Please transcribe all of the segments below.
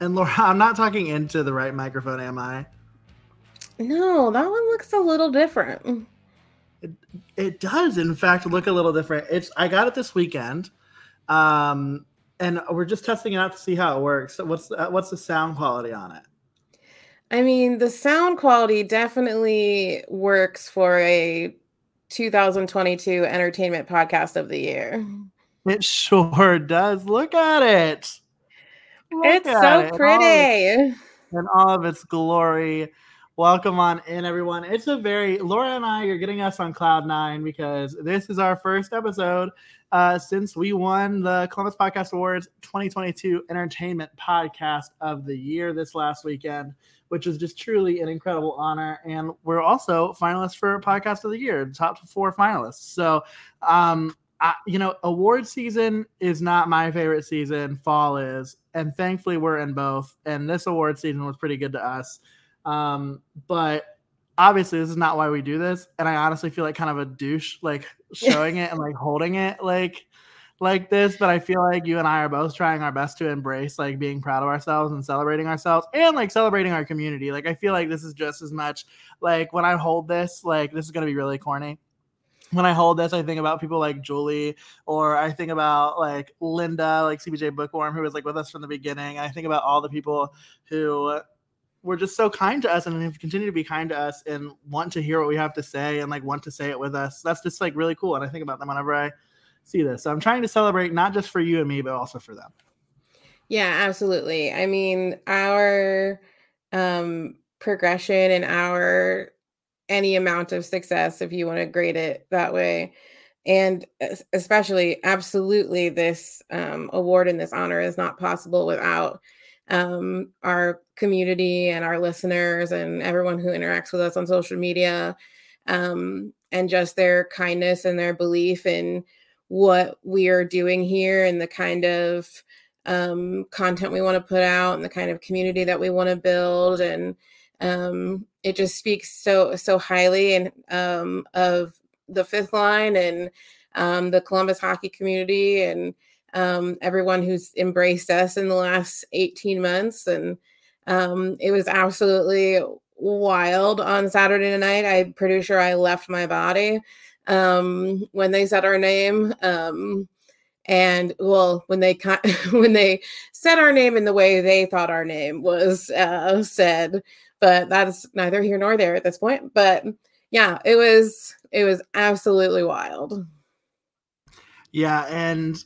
And Laura, I'm not talking into the right microphone, am I? No, that one looks a little different. It, it does, in fact, look a little different. It's I got it this weekend, um, and we're just testing it out to see how it works. What's what's the sound quality on it? I mean, the sound quality definitely works for a 2022 entertainment podcast of the year. It sure does. Look at it. Look it's so it. pretty. In all of its glory. Welcome on in, everyone. It's a very Laura and I You're getting us on cloud nine because this is our first episode uh, since we won the Columbus Podcast Awards 2022 Entertainment Podcast of the Year this last weekend which is just truly an incredible honor. And we're also finalists for Podcast of the Year, top four finalists. So, um, I, you know, award season is not my favorite season. Fall is, and thankfully we're in both. And this award season was pretty good to us. Um, but obviously this is not why we do this. And I honestly feel like kind of a douche, like showing it and like holding it, like like this, but I feel like you and I are both trying our best to embrace like being proud of ourselves and celebrating ourselves and like celebrating our community. Like I feel like this is just as much like when I hold this, like this is gonna be really corny. When I hold this, I think about people like Julie, or I think about like Linda, like CBJ Bookworm, who was like with us from the beginning. I think about all the people who were just so kind to us and have continued to be kind to us and want to hear what we have to say and like want to say it with us. That's just like really cool. And I think about them whenever I see this. So I'm trying to celebrate not just for you and me, but also for them. Yeah, absolutely. I mean, our um, progression and our any amount of success, if you want to grade it that way, and especially, absolutely, this um, award and this honor is not possible without um, our community and our listeners and everyone who interacts with us on social media, um, and just their kindness and their belief in what we are doing here and the kind of um, content we want to put out and the kind of community that we want to build and um, it just speaks so so highly and um, of the fifth line and um, the Columbus hockey community and um, everyone who's embraced us in the last 18 months and um, it was absolutely wild on Saturday night. I'm pretty sure I left my body um, when they said our name. Um, and well, when they when they said our name in the way they thought our name was uh, said, but that's neither here nor there at this point. But yeah, it was it was absolutely wild. Yeah, and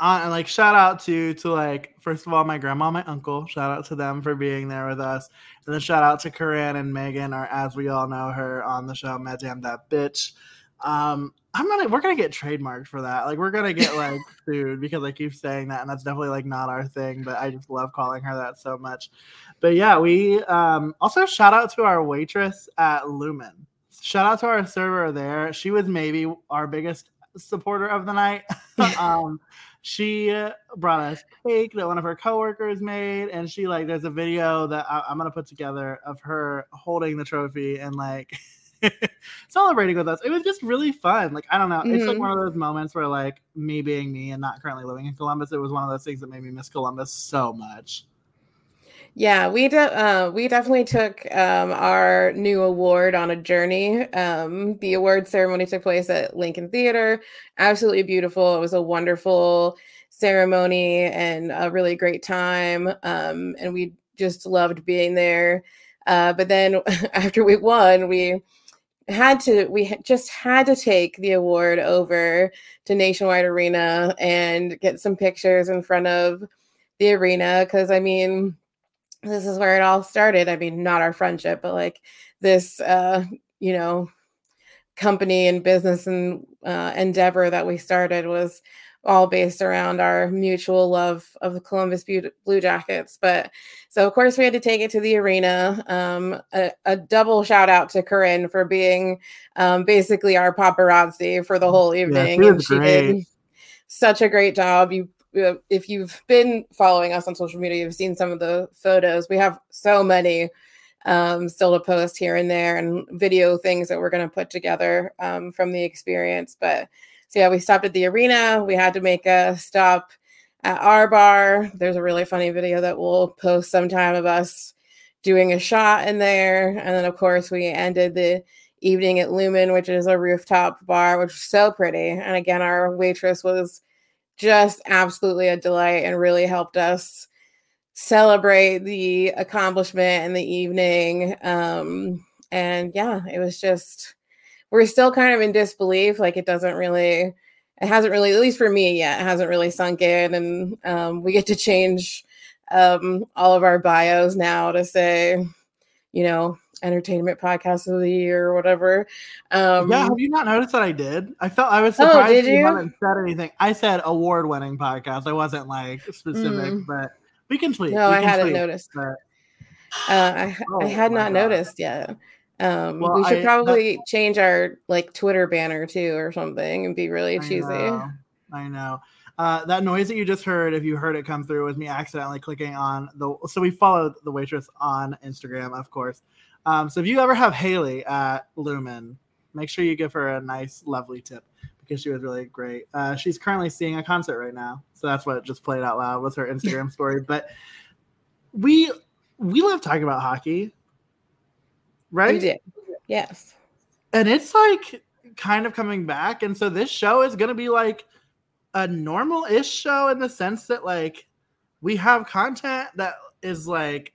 uh, like shout out to to like first of all my grandma, my uncle. Shout out to them for being there with us, and then shout out to Corinne and Megan, or as we all know her on the show, Madame That Bitch. Um, I'm gonna we're gonna get trademarked for that. Like we're gonna get like sued because I keep saying that, and that's definitely like not our thing. But I just love calling her that so much. But yeah, we um also shout out to our waitress at Lumen. Shout out to our server there. She was maybe our biggest supporter of the night. um, she brought us cake that one of her coworkers made, and she like there's a video that I, I'm gonna put together of her holding the trophy and like. celebrating with us. It was just really fun. Like I don't know, mm-hmm. it's like mm-hmm. one of those moments where like me being me and not currently living in Columbus, it was one of those things that made me miss Columbus so much. Yeah, we de- uh, we definitely took um, our new award on a journey. Um, the award ceremony took place at Lincoln Theater. Absolutely beautiful. It was a wonderful ceremony and a really great time. Um, and we just loved being there. Uh, but then after we won, we had to we just had to take the award over to nationwide arena and get some pictures in front of the arena because i mean this is where it all started. I mean not our friendship but like this uh you know company and business and uh, endeavor that we started was all based around our mutual love of the Columbus Blue Jackets. But so, of course, we had to take it to the arena. Um, a, a, double shout out to Corinne for being um, basically our paparazzi for the whole evening. Yeah, and she did such a great job. You if you've been following us on social media, you've seen some of the photos. We have so many um, still to post here and there and video things that we're going to put together um, from the experience. But so, yeah, we stopped at the arena. We had to make a stop at our bar. There's a really funny video that we'll post sometime of us doing a shot in there. And then, of course, we ended the evening at Lumen, which is a rooftop bar, which is so pretty. And again, our waitress was just absolutely a delight and really helped us celebrate the accomplishment in the evening. Um, and yeah, it was just, we're still kind of in disbelief. Like it doesn't really, it hasn't really, at least for me yet, it hasn't really sunk in. And um, we get to change um, all of our bios now to say, you know, entertainment podcast of the year or whatever. Um, yeah, have you not noticed that I did? I felt I was oh, surprised oh, you? you haven't said anything. I said award winning podcast. I wasn't like specific, mm. but we can tweet. No, we I hadn't tweet, noticed. But... Uh, I, oh, I had not God. noticed yet. Um, well, we should I, probably that... change our like Twitter banner too or something and be really cheesy. I know. I know. Uh, that noise that you just heard, if you heard it come through, was me accidentally clicking on the. So we followed the waitress on Instagram, of course. Um, so if you ever have Haley at Lumen, make sure you give her a nice, lovely tip because she was really great. Uh, she's currently seeing a concert right now, so that's what just played out loud was her Instagram story. But we we love talking about hockey, right? We did, yes. And it's like kind of coming back, and so this show is going to be like a normal-ish show in the sense that like we have content that is like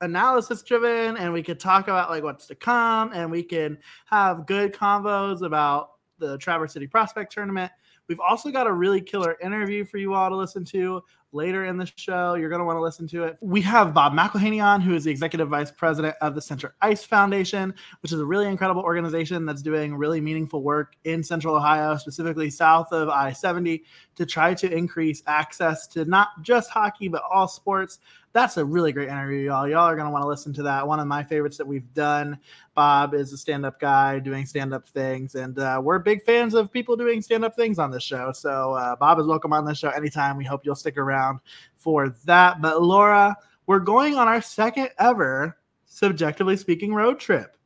analysis driven and we could talk about like what's to come and we can have good convos about the Traverse City Prospect Tournament. We've also got a really killer interview for you all to listen to later in the show. You're going to want to listen to it. We have Bob McElheney on, who is the executive vice president of the Center Ice Foundation, which is a really incredible organization that's doing really meaningful work in Central Ohio, specifically south of I 70, to try to increase access to not just hockey, but all sports that's a really great interview, y'all. Y'all are going to want to listen to that. One of my favorites that we've done. Bob is a stand up guy doing stand up things, and uh, we're big fans of people doing stand up things on this show. So, uh, Bob is welcome on this show anytime. We hope you'll stick around for that. But, Laura, we're going on our second ever CBJectively Speaking road trip.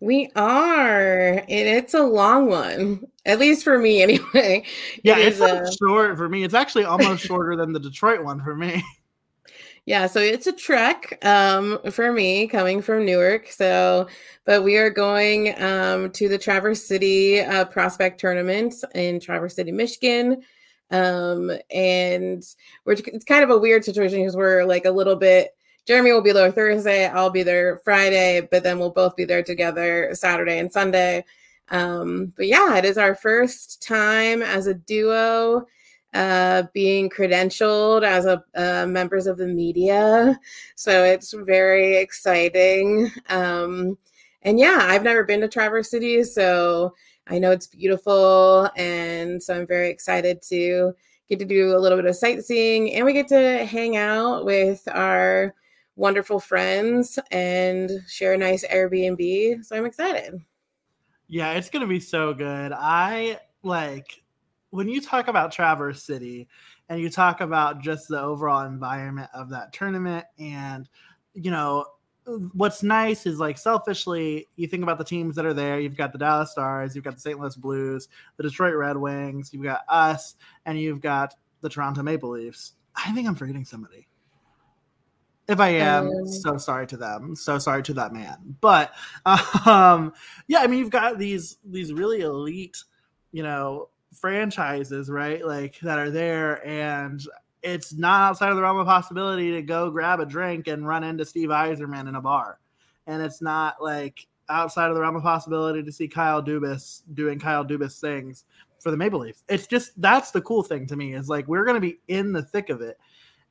We are, and it's a long one, at least for me, anyway. Yeah, it it's a- short for me. It's actually almost shorter than the Detroit one for me. Yeah, so it's a trek um, for me coming from Newark. So, but we are going um, to the Traverse City uh, Prospect Tournament in Traverse City, Michigan. Um, and we're it's kind of a weird situation because we're like a little bit. Jeremy will be there Thursday, I'll be there Friday, but then we'll both be there together Saturday and Sunday. Um, but yeah, it is our first time as a duo uh, being credentialed as a uh, members of the media. So it's very exciting. Um, and yeah, I've never been to Traverse City, so I know it's beautiful, and so I'm very excited to get to do a little bit of sightseeing, and we get to hang out with our wonderful friends and share a nice Airbnb. So I'm excited. Yeah, it's gonna be so good. I like when you talk about Traverse City and you talk about just the overall environment of that tournament and you know what's nice is like selfishly you think about the teams that are there. You've got the dallas stars you've got the st louis blues the detroit red wings you've got us and you've got the toronto maple leafs. I think i'm forgetting somebody. If i am um, so sorry to them. So sorry to that man. But um yeah i mean you've got these these really elite you know franchises, right? Like that are there, and it's not outside of the realm of possibility to go grab a drink and run into Steve Yzerman in a bar, and it's not like outside of the realm of possibility to see Kyle Dubas doing Kyle Dubas things for the Maple Leafs. It's just that's the cool thing to me is like we're gonna be in the thick of it,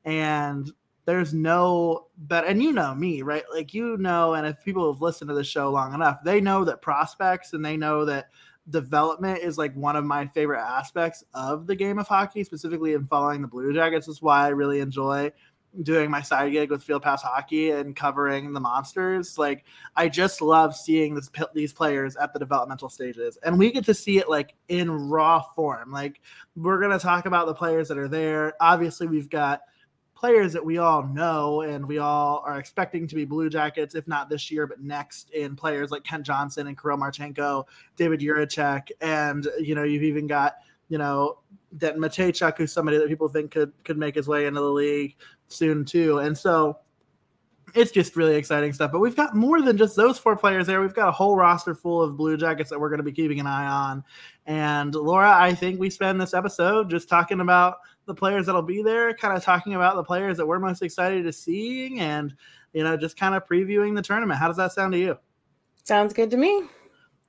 and there's no but and you know me right like you know and if people have listened to the show long enough they know that prospects and they know that development is like one of my favorite aspects of the game of hockey, specifically in following the Blue Jackets. Is why I really enjoy doing my side gig with Field Pass Hockey and covering the monsters. Like I just love seeing this, these players at the developmental stages, and we get to see it like in raw form. Like we're gonna talk about the players that are there. Obviously, we've got players that we all know and we all are expecting to be Blue Jackets, if not this year, but next in players like Kent Johnson and Kirill Marchenko, David Jiricek, and you know, you've even got, you know, that Mateychuk, who's somebody that people think could could make his way into the league soon too. And so it's just really exciting stuff. But we've got more than just those four players there. We've got a whole roster full of Blue Jackets that we're going to be keeping an eye on. And Laura, I think we spend this episode just talking about the players that'll be there, kind of talking about the players that we're most excited to seeing, and you know, just kind of previewing the tournament. How does that sound to you? Sounds good to me.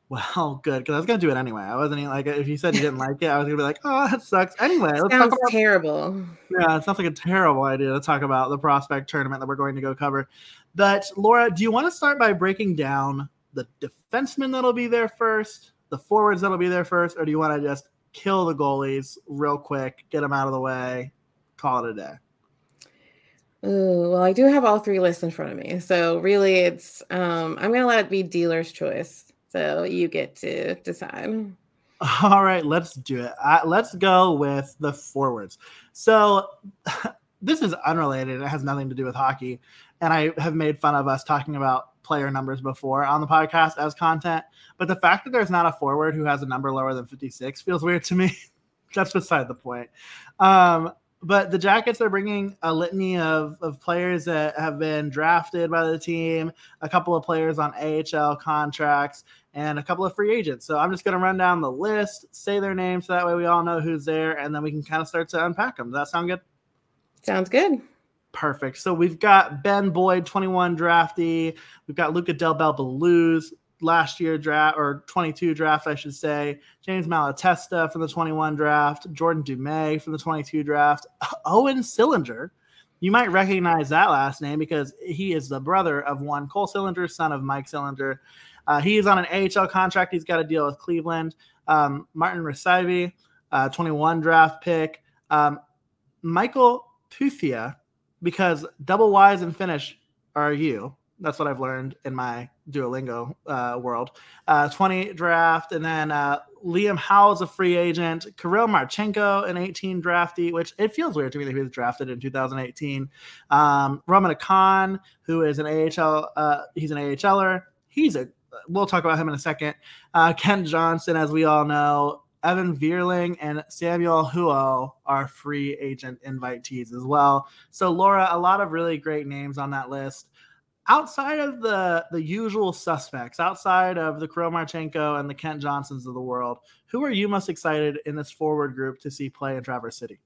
Well, good because I was gonna do it anyway. I wasn't even like if you said you didn't like it, I was gonna be like, oh, that sucks. Anyway, let's sounds talk about, terrible. Yeah, it sounds like a terrible idea to talk about the prospect tournament that we're going to go cover. But Laura, do you want to start by breaking down the defensemen that'll be there first, the forwards that'll be there first, or do you want to just kill the goalies real quick, get them out of the way, call it a day? Ooh, well, I do have all three lists in front of me, so really, it's um, I'm gonna let it be dealer's choice. So you get to decide. All right, let's do it. Uh, let's go with the forwards. So this is unrelated. It has nothing to do with hockey. And I have made fun of us talking about player numbers before on the podcast as content. But the fact that there's not a forward who has a number lower than 56 feels weird to me. That's beside the point. Um, but the Jackets are bringing a litany of, of players that have been drafted by the team, a couple of players on AHL contracts, and a couple of free agents. So I'm just going to run down the list, say their names, so that way we all know who's there, and then we can kind of start to unpack them. Does that sound good? Sounds good. Perfect. So we've got Ben Boyd, 21 drafty. We've got Luca Del Bel last year draft or 22 draft, I should say. James Malatesta from the 21 draft, Jordan Dumais from the 22 draft, Owen Sillinger. You might recognize that last name because he is the brother of one Cole Sillinger, son of Mike Sillinger. Uh, he is on an AHL contract. He's got a deal with Cleveland. Um, Martin Rysavy, uh, 21 draft pick. Um, Mikael Pyyhtiä, because double Y's and Finnish are you. That's what I've learned in my Duolingo uh, world. Uh, 20 draft, and then uh, Liam Howe is a free agent. Kirill Marchenko, an 18 draftee, which it feels weird to me that he was drafted in 2018. Um, Roman Ahcan, who is an AHL, uh, he's an AHLer. He's a, we'll talk about him in a second. Uh, Kent Johnson, as we all know, Evan Vierling and Samuel Huo are free agent invitees as well. So, Laura, a lot of really great names on that list outside of the the usual suspects, outside of the Kirill Marchenko and the Kent Johnsons of the world, who are you most excited in this forward group to see play in Traverse City?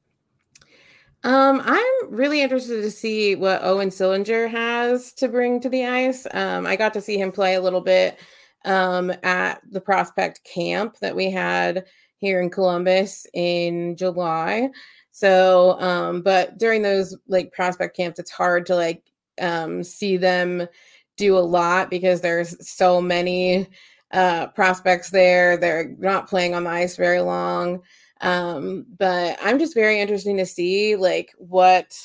Um, I'm really interested to see what Owen Sillinger has to bring to the ice. Um, I got to see him play a little bit um, at the prospect camp that we had here in Columbus in July. So, um, but during those like prospect camps, it's hard to like um, see them do a lot because there's so many uh, prospects there. They're not playing on the ice very long. Um, but I'm just very interesting to see like what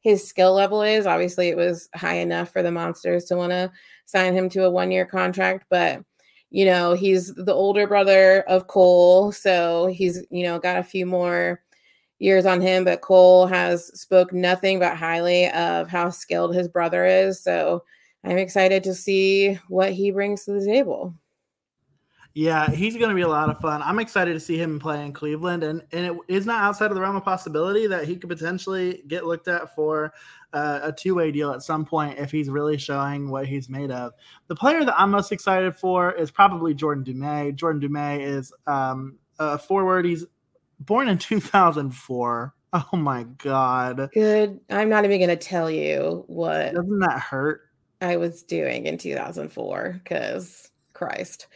his skill level is. Obviously, it was high enough for the monsters to want to sign him to a one year contract, but you know, he's the older brother of Cole, so he's, you know, got a few more years on him, but Cole has spoke nothing but highly of how skilled his brother is. So I'm excited to see what he brings to the table. Yeah, he's going to be a lot of fun. I'm excited to see him play in Cleveland, and and it is not outside of the realm of possibility that he could potentially get looked at for uh, a two way deal at some point if he's really showing what he's made of. The player that I'm most excited for is probably Jordan Dumais. Jordan Dumais is um, a forward. He's born in 2004. Oh my god. Good. I'm not even going to tell you what Doesn't that hurt? I was doing in 2004 cuz Christ.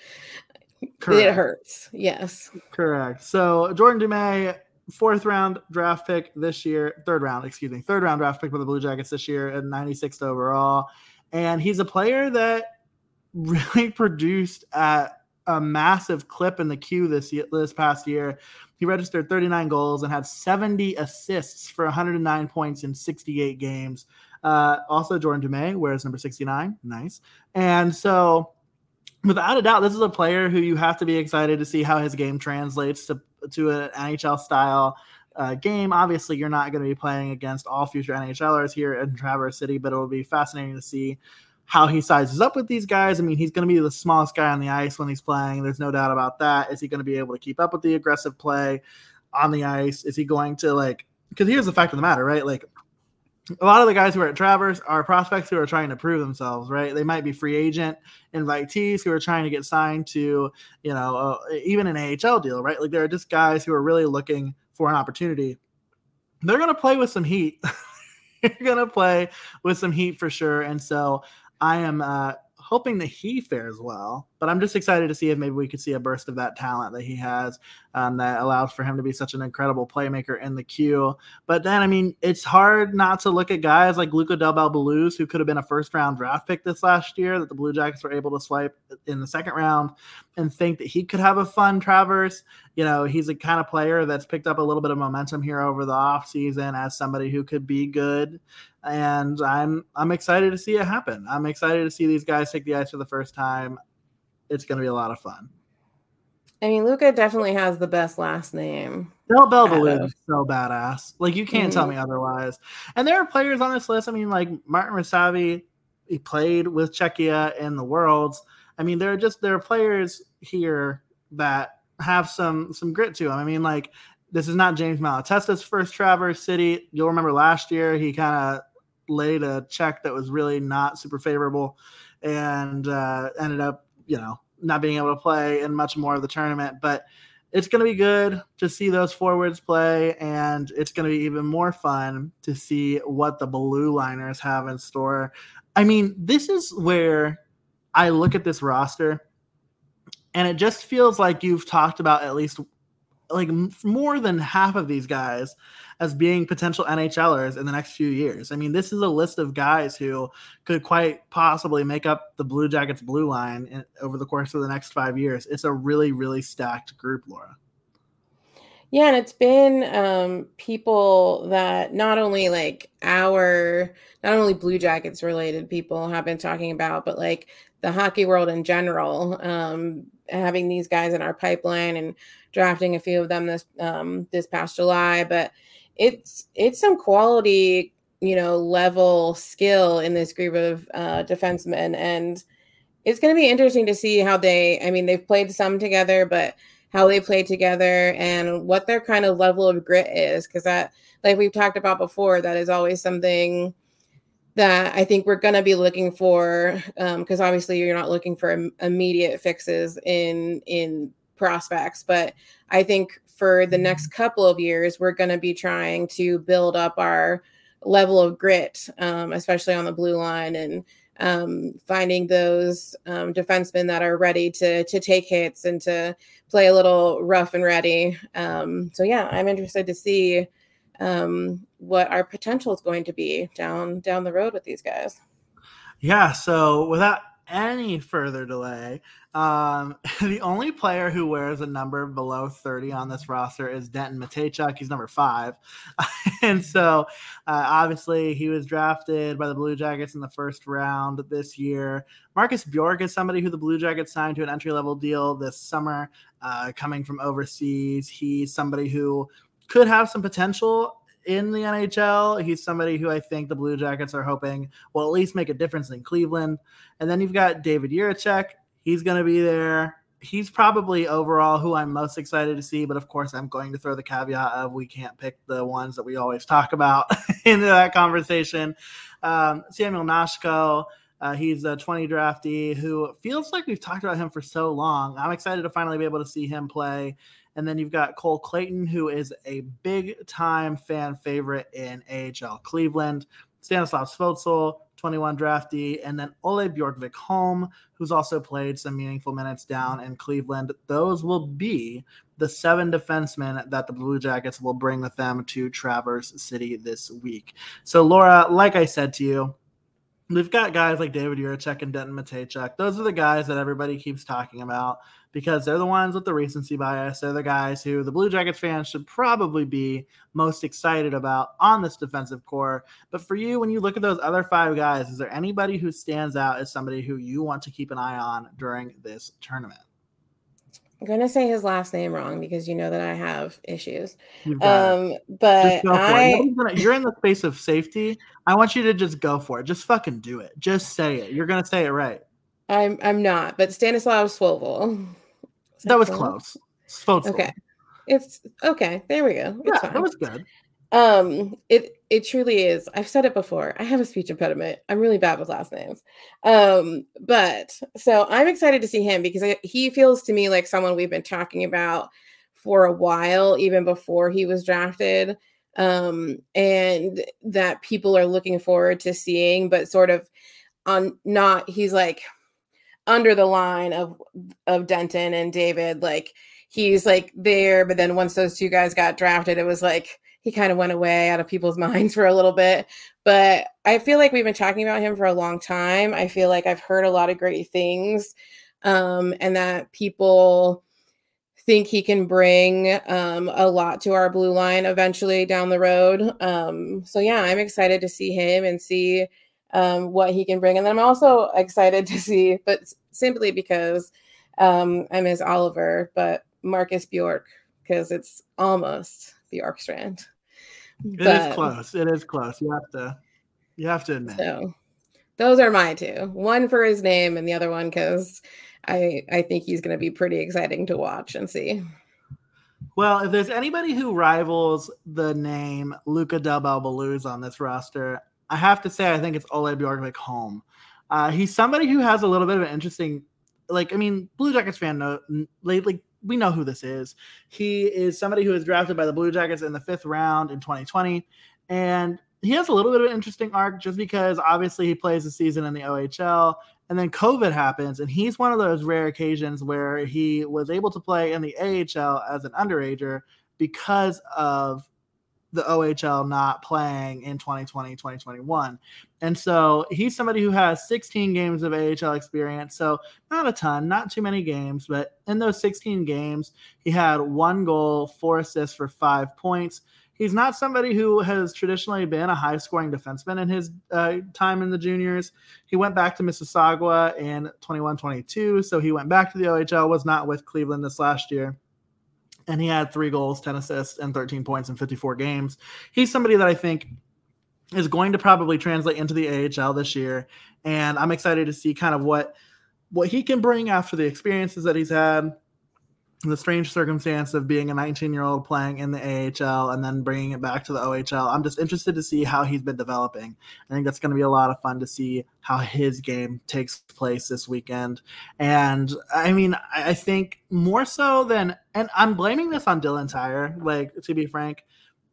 Correct. It hurts. Yes. Correct. So, Jordan Dumais fourth round draft pick this year, third round, excuse me, third round draft pick for the Blue Jackets this year at 96th overall. And he's a player that really produced at a massive clip in the Q this year, this past year. He registered 39 goals and had 70 assists for 109 points in 68 games. Uh, also, Jordan Dumais wears number 69. Nice. And so, without a doubt, this is a player who you have to be excited to see how his game translates to, to an NHL style uh, game. Obviously, you're not going to be playing against all future NHLers here in Traverse City, but it will be fascinating to see how he sizes up with these guys. I mean, he's going to be the smallest guy on the ice when he's playing. There's no doubt about that. Is he going to be able to keep up with the aggressive play on the ice? Is he going to like? Because here's the fact of the matter, right? Like a lot of the guys who are at Traverse are prospects who are trying to prove themselves, right? They might be free agent invitees who are trying to get signed to, you know, uh, even an AHL deal, right? Like there are just guys who are really looking for an opportunity. They're going to play with some heat. They're going to play with some heat for sure. And so I am uh, hoping that he fares well. But I'm just excited to see if maybe we could see a burst of that talent that he has um, that allows for him to be such an incredible playmaker in the Q. But then, I mean, it's hard not to look at guys like Luca Del Bel who could have been a first round draft pick this last year that the Blue Jackets were able to swipe in the second round and think that he could have a fun traverse. You know, he's a kind of player that's picked up a little bit of momentum here over the offseason as somebody who could be good and I'm I'm excited to see it happen. I'm excited to see these guys take the ice for the first time. It's going to be a lot of fun. I mean, Luca definitely has the best last name. Del Bel Belluz is so badass. Like you can't mm-hmm. tell me otherwise. And there are players on this list. I mean, like Martin Rysavy, he played with Czechia in the Worlds. I mean, there are just there are players here that have some some grit to them. I mean, like this is not James Malatesta's first Traverse City. You'll remember last year he kind of laid a check that was really not super favorable and uh, ended up, you know, not being able to play in much more of the tournament. But it's going to be good to see those forwards play, and it's going to be even more fun to see what the Blue Liners have in store. I mean, this is where I look at this roster, and it just feels like you've talked about at least like more than half of these guys as being potential NHLers in the next few years. I mean, this is a list of guys who could quite possibly make up the Blue Jackets blue line in, over the course of the next five years. It's a really, really stacked group, Laura. Yeah, and it's been um, people that not only like our, not only Blue Jackets related people have been talking about, but like the hockey world in general, um, having these guys in our pipeline and drafting a few of them this um, this past July. But it's it's some quality, you know, level skill in this group of uh, defensemen, and it's going to be interesting to see how they. I mean, they've played some together, but how they play together and what their kind of level of grit is, because that, like we've talked about before, that is always something that I think we're going to be looking for because um, obviously you're not looking for Im- immediate fixes in in prospects, but I think for the next couple of years we're going to be trying to build up our level of grit, um, especially on the blue line and um, finding those um, defensemen that are ready to to take hits and to play a little rough and ready. Um, so yeah, I'm interested to see um, what our potential is going to be down down the road with these guys. Yeah. So without any further delay, um, the only player who wears a number below 30 on this roster is Denton Mateychuk. He's number five. and so uh, obviously he was drafted by the Blue Jackets in the first round this year. Marcus Bjork is somebody who the Blue Jackets signed to an entry level deal this summer, uh, coming from overseas. He's somebody who could have some potential in the NHL. He's somebody who I think the Blue Jackets are hoping will at least make a difference in Cleveland. And then you've got David Jiricek. He's going to be there. He's probably overall who I'm most excited to see, but of course, I'm going to throw the caveat of we can't pick the ones that we always talk about into that conversation. Um, Samuel Knazko, uh, he's a 20 draftee who feels like we've talked about him for so long. I'm excited to finally be able to see him play. And then you've got Cole Clayton, who is a big time fan favorite in AHL Cleveland. Stanislav Svozil, 21 draftee, and then Ole Bjorgvik Holm, who's also played some meaningful minutes down in Cleveland. Those will be the seven defensemen that the Blue Jackets will bring with them to Traverse City this week. So, Laura, like I said to you, we've got guys like David Jiricek and Denton Mateychuk. Those are the guys that everybody keeps talking about because they're the ones with the recency bias. They're the guys who the Blue Jackets fans should probably be most excited about on this defensive core. But for you, when you look at those other five guys, is there anybody who stands out as somebody who you want to keep an eye on during this tournament? I'm gonna say his last name wrong because you know that I have issues. Um, but I, you're in the space of safety. I want you to just go for it. Just fucking do it. Just say it. You're gonna say it right. I'm I'm not, but Stanislav Svozil. That, that was close. Okay, it's okay. There we go. It's yeah, fine. that was good. Um, it it truly is. I've said it before. I have a speech impediment. I'm really bad with last names. Um, but so I'm excited to see him because I, he feels to me like someone we've been talking about for a while, even before he was drafted. Um, and that people are looking forward to seeing, but sort of on not he's like under the line of of Denton and David, like he's like there, but then once those two guys got drafted, it was like he kind of went away out of people's minds for a little bit. But I feel like we've been talking about him for a long time. I feel like I've heard a lot of great things, um, and that people think he can bring um, a lot to our blue line eventually down the road. Um, so yeah, I'm excited to see him and see um, what he can bring, and then I'm also excited to see, but simply because um, I miss Oliver, but Marcus Bjork because it's almost Bjorkstrand. It but, is close. It is close. You have to you have to admit. So those are my two. One for his name and the other one because I I think he's gonna be pretty exciting to watch and see. Well, if there's anybody who rivals the name Luca Del Bel Belluz on this roster, I have to say I think it's Ole Bjorgvik-Holm. Uh, he's somebody who has a little bit of an interesting, like I mean, Blue Jackets fan know lately we know who this is. He is somebody who was drafted by the Blue Jackets in the fifth round in 2020. And he has a little bit of an interesting arc just because obviously he plays a season in the OHL and then COVID happens. And he's one of those rare occasions where he was able to play in the AHL as an underager because of the OHL not playing in 2020, 2021. And so he's somebody who has 16 games of AHL experience. So not a ton, not too many games, but in those 16 games, he had one goal, four assists for five points. He's not somebody who has traditionally been a high scoring defenseman in his uh, time in the juniors. He went back to Mississauga in 21 22. So he went back to the OHL, was not with Cleveland this last year and he had three goals, 10 assists, and 13 points in 54 games. He's somebody that I think is going to probably translate into the AHL this year, and I'm excited to see kind of what what he can bring after the experiences that he's had the strange circumstance of being a 19 year old playing in the AHL and then bringing it back to the OHL. I'm just interested to see how he's been developing. I think that's going to be a lot of fun to see how his game takes place this weekend. And I mean, I think more so than, and I'm blaming this on Dylan Tyre, like to be frank.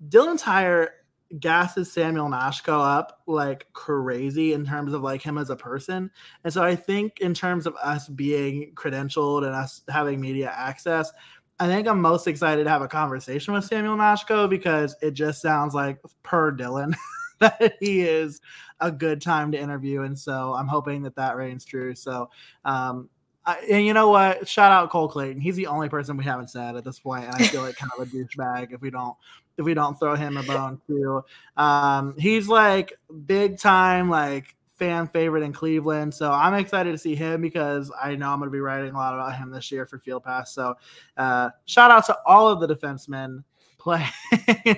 Dylan Tyre gasses Samuel Knazko up like crazy in terms of like him as a person. And so I think in terms of us being credentialed and us having media access, I think I'm most excited to have a conversation with Samuel Knazko because it just sounds like per Dylan that he is a good time to interview. And so I'm hoping that that reigns true. So, um, I, and you know what? Shout out Cole Clayton. He's the only person we haven't said at this point, and I feel like kind of a douchebag if we don't if we don't throw him a bone too. Um, he's like big time, like fan favorite in Cleveland. So I'm excited to see him because I know I'm going to be writing a lot about him this year for Field Pass. So uh, shout out to all of the defensemen play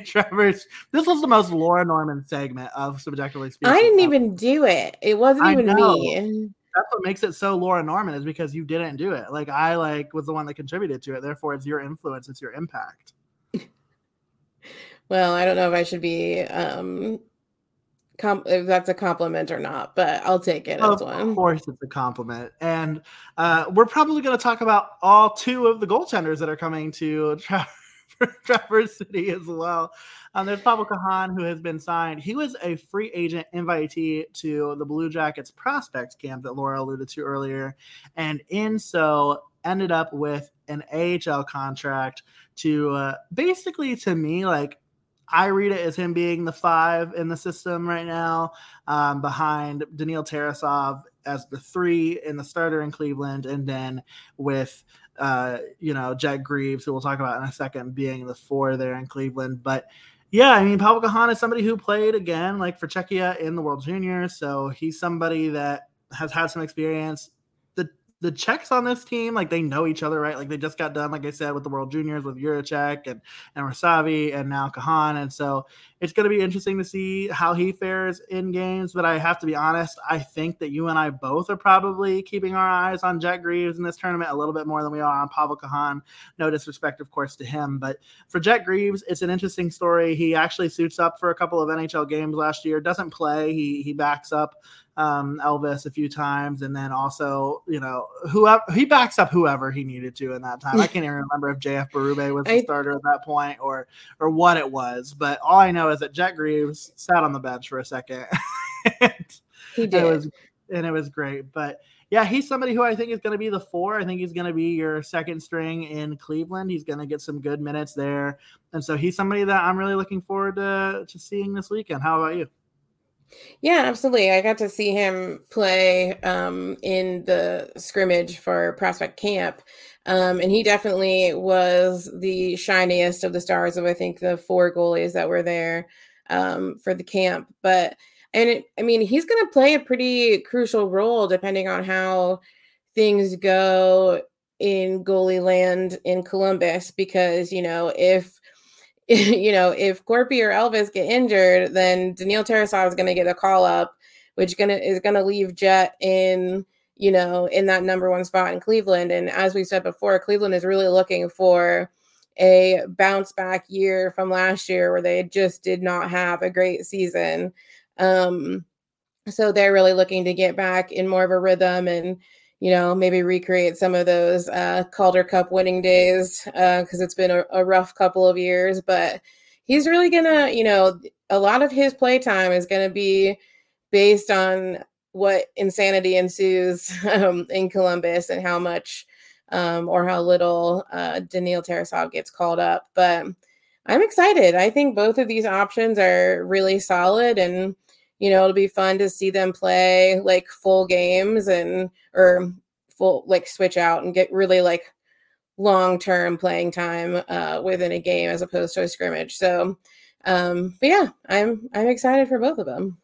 Trevor's. This was the most Laura Norman segment of CBJectively Speaking. I didn't even do it. It wasn't even me. That's what makes it so Laura Norman is because you didn't do it. Like I like was the one that contributed to it. Therefore, it's your influence, it's your impact. Well, I don't know if I should be um com- if that's a compliment or not, but I'll take it of as one. Of course, it's a compliment, and uh, we're probably going to talk about all two of the goaltenders that are coming to Tra- Traverse City as well. Um, there's Pavel Cajan, who has been signed. He was a free agent invitee to the Blue Jackets prospect camp that Laura alluded to earlier, and in so ended up with an AHL contract to uh, basically, to me, like I read it as him being the five in the system right now, um, behind Daniil Tarasov as the three in the starter in Cleveland, and then with uh, you know, Jet Greaves, who we'll talk about in a second, being the four there in Cleveland. But yeah, I mean, Pavel Cajan is somebody who played again, like for Czechia in the World Juniors. So he's somebody that has had some experience the the Czechs on this team, like they know each other, right? Like they just got done, like I said, with the World Juniors with Jiricek and and Rysavy and now Cajan, and so it's going to be interesting to see how he fares in games. But I have to be honest, I think that you and I both are probably keeping our eyes on Jet Greaves in this tournament a little bit more than we are on Pavel Cajan. No disrespect, of course, to him, but for Jet Greaves, it's an interesting story. He actually suits up for a couple of NHL games last year. Doesn't play. He he backs up um, Elvis a few times, and then also, you know, whoever he backs up whoever he needed to in that time. I can't even remember if JF Berube was the I, starter at that point or or what it was, but all I know is that Jet Greaves sat on the bench for a second. he did. It was, and it was great, but yeah, he's somebody who I think is going to be the four. I think he's going to be your second string in Cleveland. He's going to get some good minutes there, and so he's somebody that I'm really looking forward to to seeing this weekend. How about you? Yeah, absolutely. I got to see him play um, in the scrimmage for Prospect Camp. Um, and he definitely was the shiniest of the stars of, I think, the four goalies that were there um, for the camp. But, and it, I mean, he's going to play a pretty crucial role depending on how things go in goalie land in Columbus because, you know, if you know, if Korpi or Elvis get injured, then Daniil Tarasov is going to get a call up, which gonna is going to leave Jet in, you know, in that number one spot in Cleveland. And as we said before, Cleveland is really looking for a bounce back year from last year where they just did not have a great season. Um, so they're really looking to get back in more of a rhythm and you know, maybe recreate some of those uh, Calder Cup winning days because uh, it's been a, a, rough couple of years. But he's really gonna, you know, a lot of his play time is gonna be based on what insanity ensues um, in Columbus and how much um, or how little uh, Daniil Tarasov gets called up. But I'm excited. I think both of these options are really solid and you know it'll be fun to see them play like full games and or full like switch out and get really like long term playing time uh, within a game as opposed to a scrimmage so um but yeah i'm i'm excited for both of them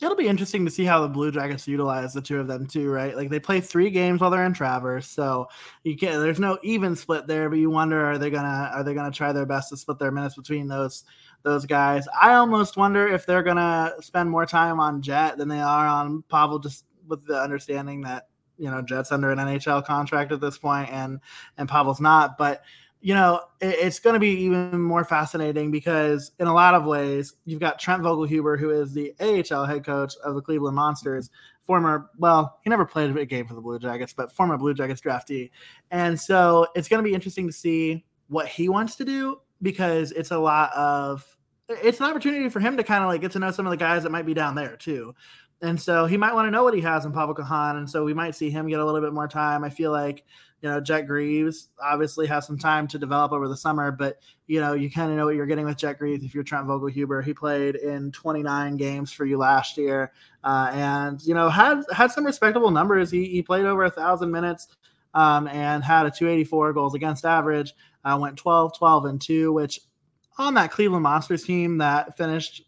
it'll be interesting to see how the Blue Jackets utilize the two of them too, right? Like they play three games while they're in Traverse, so you can't. There's no even split there, but you wonder are they gonna are they gonna try their best to split their minutes between those those guys. I almost wonder if they're gonna spend more time on Jet than they are on Pavel, just with the understanding that you know Jet's under an NHL contract at this point, and and Pavel's not. But you know it, it's going to be even more fascinating because in a lot of ways you've got Trent Vogelhuber, who is the AHL head coach of the Cleveland Monsters. Former, well, he never played a game for the Blue Jackets, but former Blue Jackets draftee. And so it's going to be interesting to see what he wants to do because it's a lot of it's an opportunity for him to kind of like get to know some of the guys that might be down there too. And so he might want to know what he has in Pavel Cajan. And so we might see him get a little bit more time. I feel like, you know, Jet Greaves obviously has some time to develop over the summer, but you know, you kind of know what you're getting with Jet Greaves if you're Trent Vogelhuber. He played in 29 games for you last year. Uh, and, you know, had had some respectable numbers. He, he played over a thousand minutes um, and had a 284 goals against average. Uh, went 12, 12, and 2, which on that Cleveland Monsters team that finished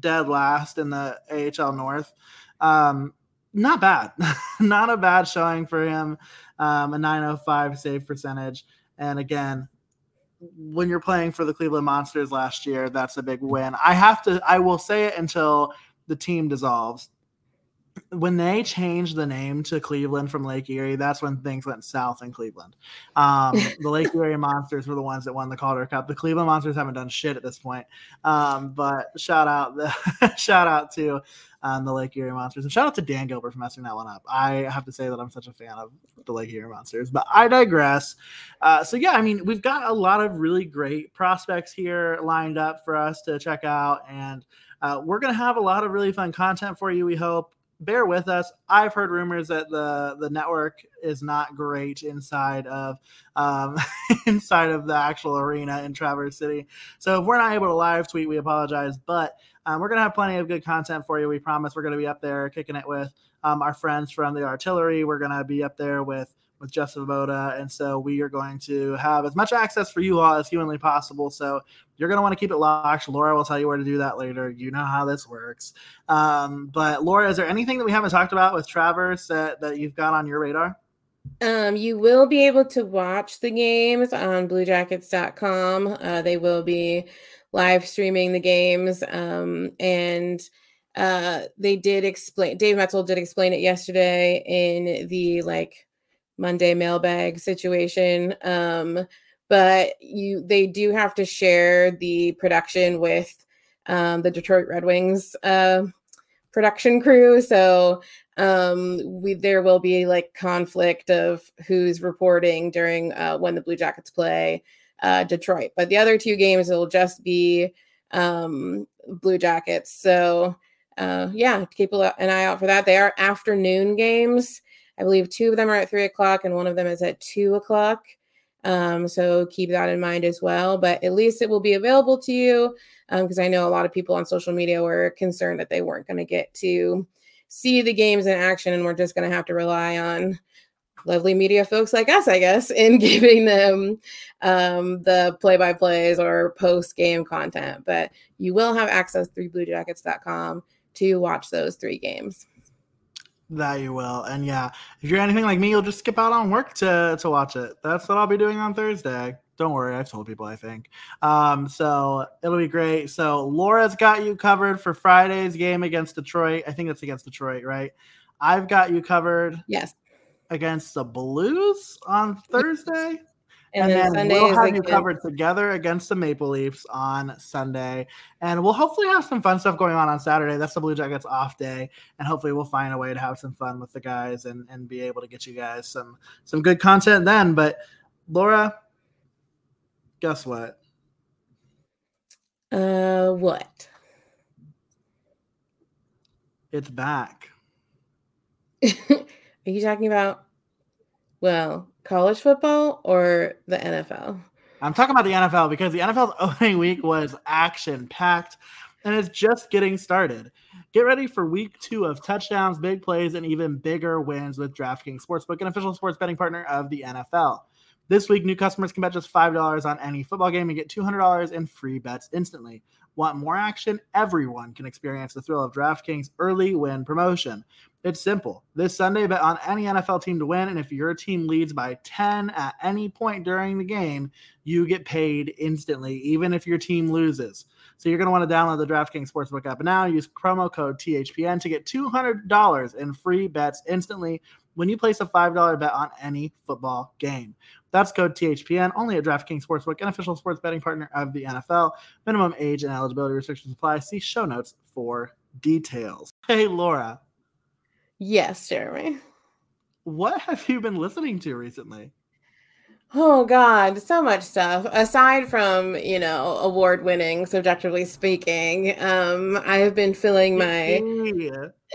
dead last in the AHL North, um, not bad. not a bad showing for him. Um, a 905 save percentage. And again, when you're playing for the Cleveland Monsters last year, that's a big win. I have to, I will say it until the team dissolves when they changed the name to Cleveland from Lake Erie, that's when things went south in Cleveland. Um, the Lake Erie Monsters were the ones that won the Calder Cup. The Cleveland Monsters haven't done shit at this point. Um, but shout out the shout out to um, the Lake Erie Monsters and shout out to Dan Gilbert for messing that one up. I have to say that I'm such a fan of the Lake Erie Monsters, but I digress. Uh, so yeah, I mean we've got a lot of really great prospects here lined up for us to check out and. Uh, we're going to have a lot of really fun content for you, we hope bear with us. I've heard rumors that the the network is not great inside of um, inside of the actual arena in Traverse City. So if we're not able to live tweet, we apologize. But um, we're gonna have plenty of good content for you. We promise we're gonna be up there kicking it with um, our friends from the artillery. We're gonna be up there with with Jeff Svoboda. And so we are going to have as much access for you all as humanly possible. So you're going to want to keep it locked. Laura will tell you where to do that later. You know how this works. Um, but Laura, is there anything that we haven't talked about with Traverse that, that you've got on your radar? Um, you will be able to watch the games on bluejackets.com. Uh, they will be live streaming the games. Um, and uh, they did explain, Dave Metzel did explain it yesterday in the like Monday mailbag situation. Um, but you, they do have to share the production with um, the Detroit Red Wings uh, production crew. So um we there will be like conflict of who's reporting during uh when the blue jackets play uh detroit but the other two games it'll just be um blue jackets so uh yeah keep an eye out for that they are afternoon games i believe two of them are at three o'clock and one of them is at two o'clock. Um so keep that in mind as well but at least it will be available to you because um, i know a lot of people on social media were concerned that they weren't going to get to see the games in action and we're just going to have to rely on lovely media folks like us i guess in giving them um, the play-by-plays or post-game content. But you will have access through bluejackets.com to watch those three games that you will and yeah if you're anything like me you'll just skip out on work to to watch it that's what i'll be doing on thursday don't worry, I've told people, I think. Um, so it'll be great. So Laura's got you covered for Friday's game against Detroit. I think it's against Detroit, right? I've got you covered. Yes. Against the Blues on Thursday. And, and then, then we'll have you covered together against the Maple Leafs on Sunday. And we'll hopefully have some fun stuff going on on Saturday. That's the Blue Jackets off day. And hopefully we'll find a way to have some fun with the guys and, and be able to get you guys some some good content then. But Laura, guess what? Uh, what? It's back. Are you talking about, well, college football or the NFL? I'm talking about the NFL because the NFL's opening week was action packed and it's just getting started. Get ready for week two of touchdowns, big plays, and even bigger wins with DraftKings Sportsbook, an official sports betting partner of the NFL. This week, new customers can bet just $5 on any football game and get $200 in free bets instantly. Want more action? Everyone can experience the thrill of DraftKings early win promotion. It's simple. This Sunday, bet on any NFL team to win, and if your team leads by 10 at any point during the game, you get paid instantly, even if your team loses. So you're going to want to download the DraftKings Sportsbook app now. Use promo code THPN to get $200 in free bets instantly when you place a $5 bet on any football game. That's code THPN only at DraftKings Sportsbook, an official sports betting partner of the NFL. Minimum age and eligibility restrictions apply. See show notes for details. Hey, Laura. Yes, Jeremy. What have you been listening to recently? Oh God, so much stuff. Aside from, you know, award winning, CBJectively speaking, um, I have been filling my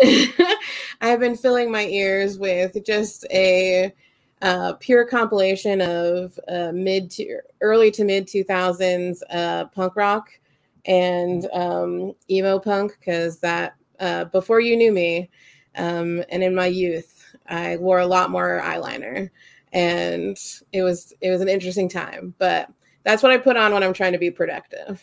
I have been filling my ears with just a uh, pure compilation of uh, mid to early to mid 2000s uh, punk rock and um, emo punk because that uh, before you knew me um, and in my youth I wore a lot more eyeliner and it was it was an interesting time but that's what I put on when I'm trying to be productive.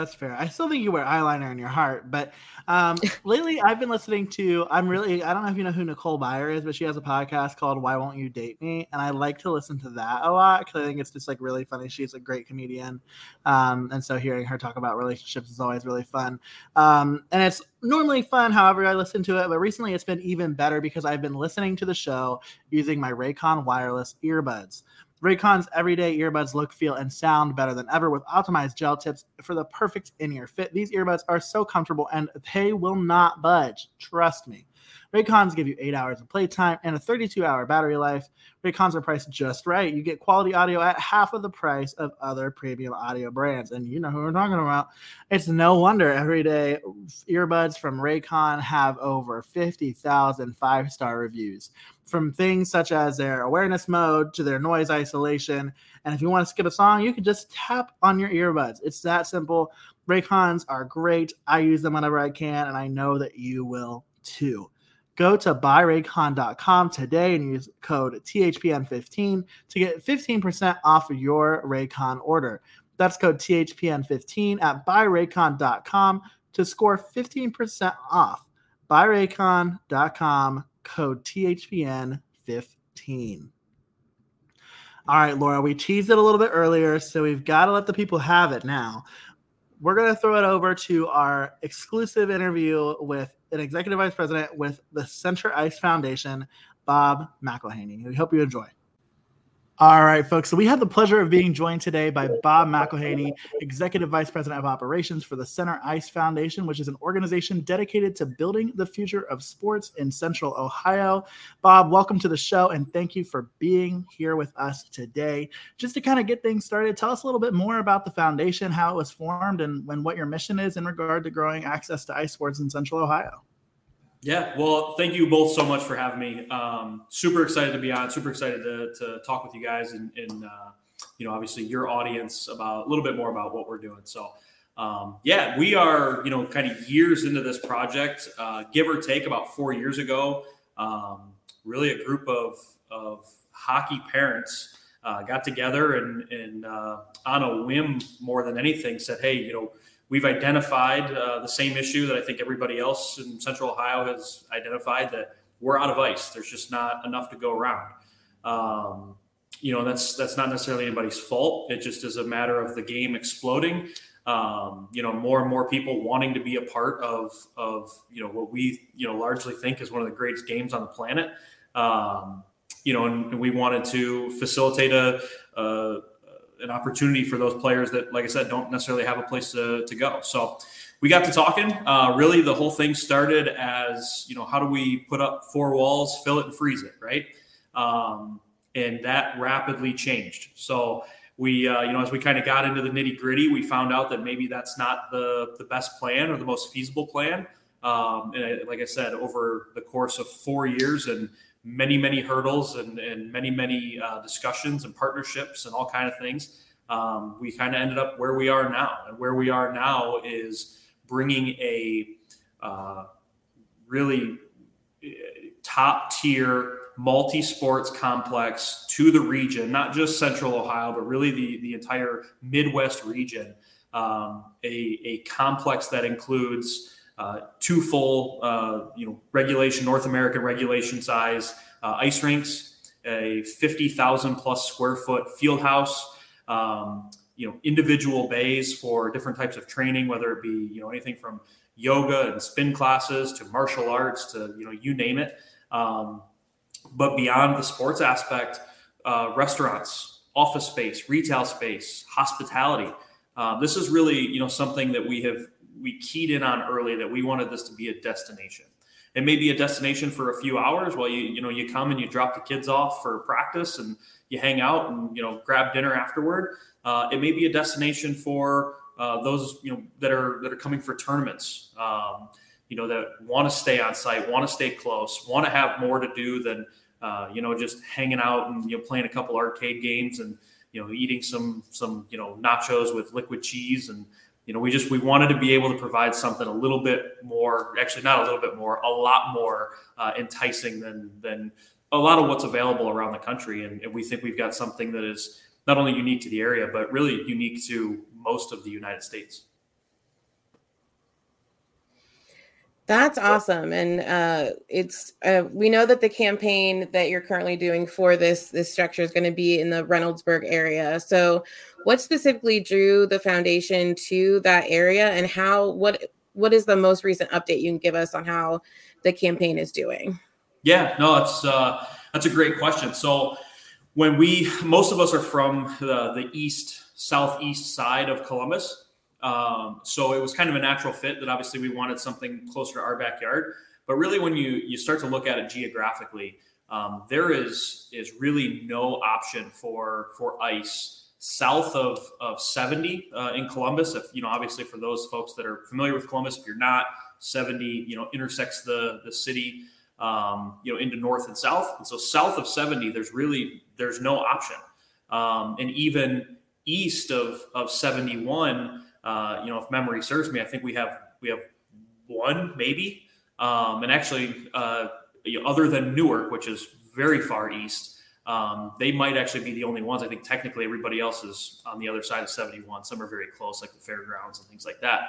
That's fair. I still think you wear eyeliner in your heart, but um, lately I've been listening to. I'm really. I don't know if you know who Nicole Byer is, but she has a podcast called "Why Won't You Date Me," and I like to listen to that a lot because I think it's just like really funny. She's a great comedian, um, and so hearing her talk about relationships is always really fun. Um, and it's normally fun, however I listen to it, but recently it's been even better because I've been listening to the show using my Raycon wireless earbuds. Raycon's everyday earbuds look, feel, and sound better than ever with optimized gel tips for the perfect in ear fit. These earbuds are so comfortable and they will not budge. Trust me. Raycons give you eight hours of playtime and a 32 hour battery life. Raycons are priced just right. You get quality audio at half of the price of other premium audio brands. And you know who we're talking about. It's no wonder everyday earbuds from Raycon have over 50,000 five star reviews from things such as their awareness mode to their noise isolation. And if you want to skip a song, you can just tap on your earbuds. It's that simple. Raycons are great. I use them whenever I can, and I know that you will too Go to buyraycon.com today and use code THPN15 to get 15% off your Raycon order. That's code THPN15 at buyraycon.com to score 15% off. Buyraycon.com, code THPN15. All right, Laura, we teased it a little bit earlier, so we've got to let the people have it now. We're going to throw it over to our exclusive interview with an executive vice president with the Center Ice Foundation, Bob McElheney. We hope you enjoy. All right, folks. So we have the pleasure of being joined today by Bob McElheney, Executive Vice President of Operations for the Center Ice Foundation, which is an organization dedicated to building the future of sports in Central Ohio. Bob, welcome to the show and thank you for being here with us today. Just to kind of get things started, tell us a little bit more about the foundation, how it was formed, and, and what your mission is in regard to growing access to ice sports in Central Ohio. Yeah, well, thank you both so much for having me. Um, super excited to be on. Super excited to, to talk with you guys and, and uh, you know, obviously your audience about a little bit more about what we're doing. So, um, yeah, we are you know kind of years into this project, uh, give or take about four years ago. Um, really, a group of of hockey parents uh, got together and and uh, on a whim more than anything said, hey, you know we've identified uh, the same issue that I think everybody else in Central Ohio has identified that we're out of ice. There's just not enough to go around. Um, you know, that's that's not necessarily anybody's fault. It just is a matter of the game exploding. Um, you know, more and more people wanting to be a part of of you know what we you know largely think is one of the greatest games on the planet. Um, you know, and, and, we wanted to facilitate a, a an opportunity for those players that, like I said, don't necessarily have a place to, to go. So we got to talking. Uh, really, the whole thing started as you know, how do we put up four walls, fill it, and freeze it, right? Um, and that rapidly changed. So we, uh, you know, as we kind of got into the nitty gritty, we found out that maybe that's not the the best plan or the most feasible plan. Um, and like I said, over the course of four years and many many hurdles and, and many many uh, discussions and partnerships and all kind of things. Um, we kind of ended up where we are now. And where we are now is bringing a uh, really uh, top tier multi sports complex to the region not just central ohio but really the, the entire midwest region. Um, a, a complex that includes uh, two full, uh, you know, regulation, North American regulation size uh, ice rinks, a 50,000 plus square foot field house, um, you know, individual bays for different types of training, whether it be, you know, anything from yoga and spin classes to martial arts to, you know, you name it. Um, but beyond the sports aspect, uh, restaurants, office space, retail space, hospitality. Uh, this is really, you know, something that we have we keyed in on early that we wanted this to be a destination. It may be a destination for a few hours while you you know you come and you drop the kids off for practice and you hang out and you know grab dinner afterward. Uh, it may be a destination for uh, those you know that are that are coming for tournaments. Um, you know that want to stay on site, want to stay close, want to have more to do than uh, you know just hanging out and you know playing a couple arcade games and you know eating some some you know nachos with liquid cheese and you know, we just we wanted to be able to provide something a little bit more, actually not a little bit more, a lot more uh, enticing than than a lot of what's available around the country. And, and we think we've got something that is not only unique to the area, but really unique to most of the United States. That's awesome, and uh, it's uh, we know that the campaign that you're currently doing for this this structure is going to be in the Reynoldsburg area. So, what specifically drew the foundation to that area, and how what what is the most recent update you can give us on how the campaign is doing? Yeah, no, that's uh, that's a great question. So, when we most of us are from the the east southeast side of Columbus. Um, so it was kind of a natural fit that obviously we wanted something closer to our backyard. But really, when you you start to look at it geographically, um, there is is really no option for for ice south of of 70 uh, in Columbus. If you know, obviously for those folks that are familiar with Columbus, if you're not, 70 you know intersects the the city um, you know into north and south. And so south of 70, there's really there's no option. Um, and even east of of 71 uh, you know, if memory serves me, I think we have we have one maybe. Um, and actually, uh, other than Newark, which is very far east. Um, they might actually be the only ones. I think technically everybody else is on the other side of 71. Some are very close, like the fairgrounds and things like that.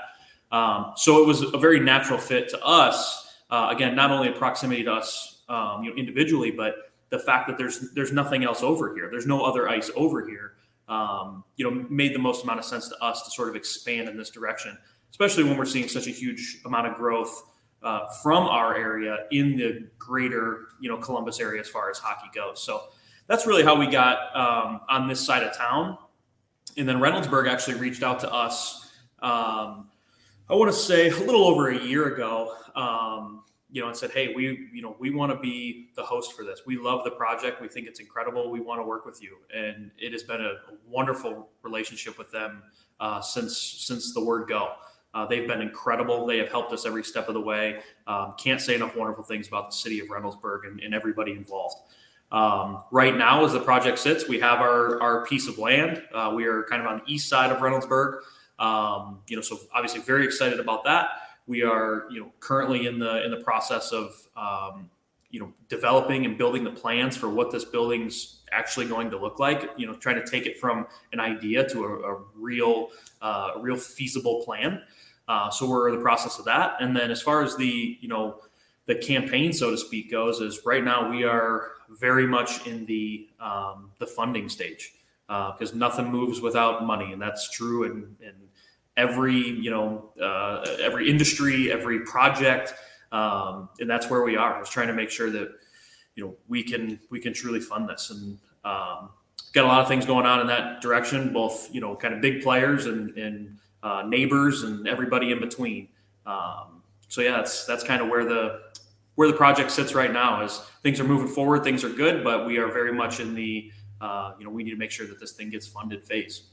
Um, so it was a very natural fit to us. Uh, again, not only in proximity to us, um, you know, individually, but the fact that there's there's nothing else over here. There's no other ice over here. Um, you know, made the most amount of sense to us to sort of expand in this direction, especially when we're seeing such a huge amount of growth uh, from our area in the greater, you know, Columbus area as far as hockey goes. So that's really how we got um, on this side of town. And then Reynoldsburg actually reached out to us. Um, I want to say a little over a year ago, um, you know, and said, "Hey, we, you know, we want to be the host for this. We love the project. We think it's incredible. We want to work with you." And it has been a wonderful relationship with them uh, since since the word go. Uh, they've been incredible. They have helped us every step of the way. Um, can't say enough wonderful things about the city of Reynoldsburg and, and everybody involved. Um, right now, as the project sits, we have our, our piece of land. Uh, we are kind of on the east side of Reynoldsburg. Um, you know, so obviously very excited about that. We are, you know, currently in the in the process of um, you know developing and building the plans for what this building's actually going to look like. You know, trying to take it from an idea to a, a real uh, a real feasible plan. Uh, so we're in the process of that. And then as far as the you know the campaign, so to speak, goes, is right now we are very much in the um, the funding stage because uh, nothing moves without money, and that's true in, in every you know uh, every industry, every project, um, and that's where we are. I was trying to make sure that you know we can we can truly fund this, and um, got a lot of things going on in that direction. Both you know kind of big players and, and uh, neighbors and everybody in between. Um, so yeah, that's that's kind of where the where the project sits right now is things are moving forward, things are good, but we are very much in the uh, you know we need to make sure that this thing gets funded phase.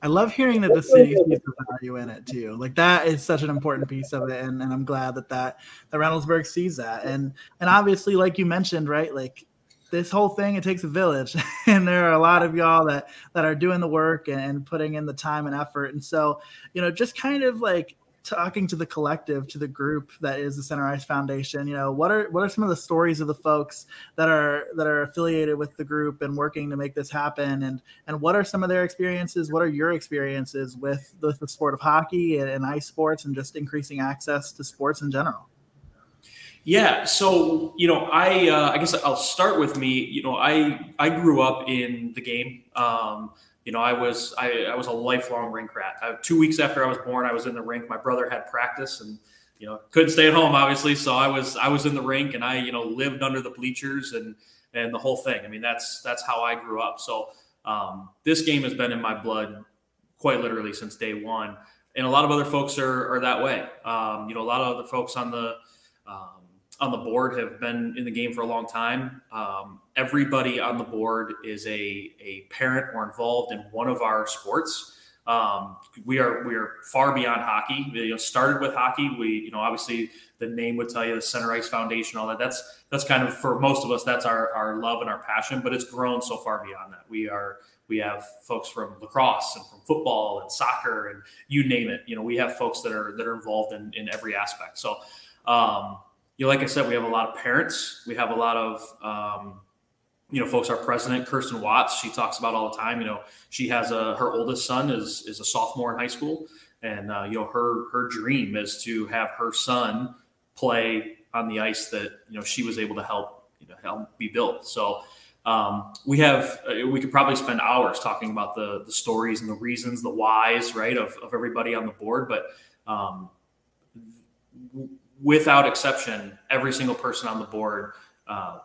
I love hearing that the city sees the value in it too. Like that is such an important piece of it, and, and I'm glad that that that Reynoldsburg sees that. And and obviously, like you mentioned, right, like this whole thing it takes a village and there are a lot of y'all that that are doing the work and, and putting in the time and effort and so you know just kind of like talking to the collective, to the group that is the Center Ice Foundation, you know, what are what are some of the stories of the folks that are that are affiliated with the group and working to make this happen, and and what are some of their experiences? What are your experiences with the, the sport of hockey and, and ice sports, and just increasing access to sports in general? Yeah, so you know, I uh, I guess I'll start with me. You know, I I grew up in the game. Um, you know, I was I, I was a lifelong rink rat. I, two weeks after I was born, I was in the rink. My brother had practice, and you know, couldn't stay at home, obviously. So I was I was in the rink, and I you know lived under the bleachers and and the whole thing. I mean, that's that's how I grew up. So um, this game has been in my blood quite literally since day one. And a lot of other folks are, are that way. Um, you know, a lot of other folks on the um, on the board have been in the game for a long time. Um, everybody on the board is a, a parent or involved in one of our sports. Um, we are we are far beyond hockey. We you know, started with hockey. We you know obviously the name would tell you the Center Ice Foundation, all that. That's that's kind of for most of us that's our our love and our passion. But it's grown so far beyond that. We are we have folks from lacrosse and from football and soccer and you name it. You know we have folks that are that are involved in in every aspect. So. Um, you know, like I said, we have a lot of parents. We have a lot of, um, you know, folks. Our president, Kirsten Watts, she talks about all the time. You know, she has a her oldest son is is a sophomore in high school, and uh, you know, her her dream is to have her son play on the ice that you know she was able to help you know help be built. So. Um, we have uh, we could probably spend hours talking about the the stories and the reasons, the whys, right, of, of everybody on the board. But um, without exception, every single person on the board uh,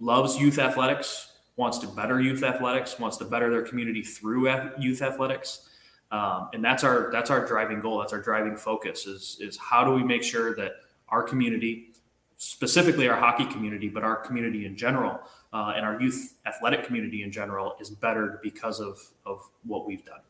loves youth athletics, wants to better youth athletics, wants to better their community through youth athletics, um, and that's our that's our driving goal. That's our driving focus. Is is how do we make sure that our community, specifically our hockey community, but our community in general, uh, and our youth athletic community in general, is better because of of what we've done.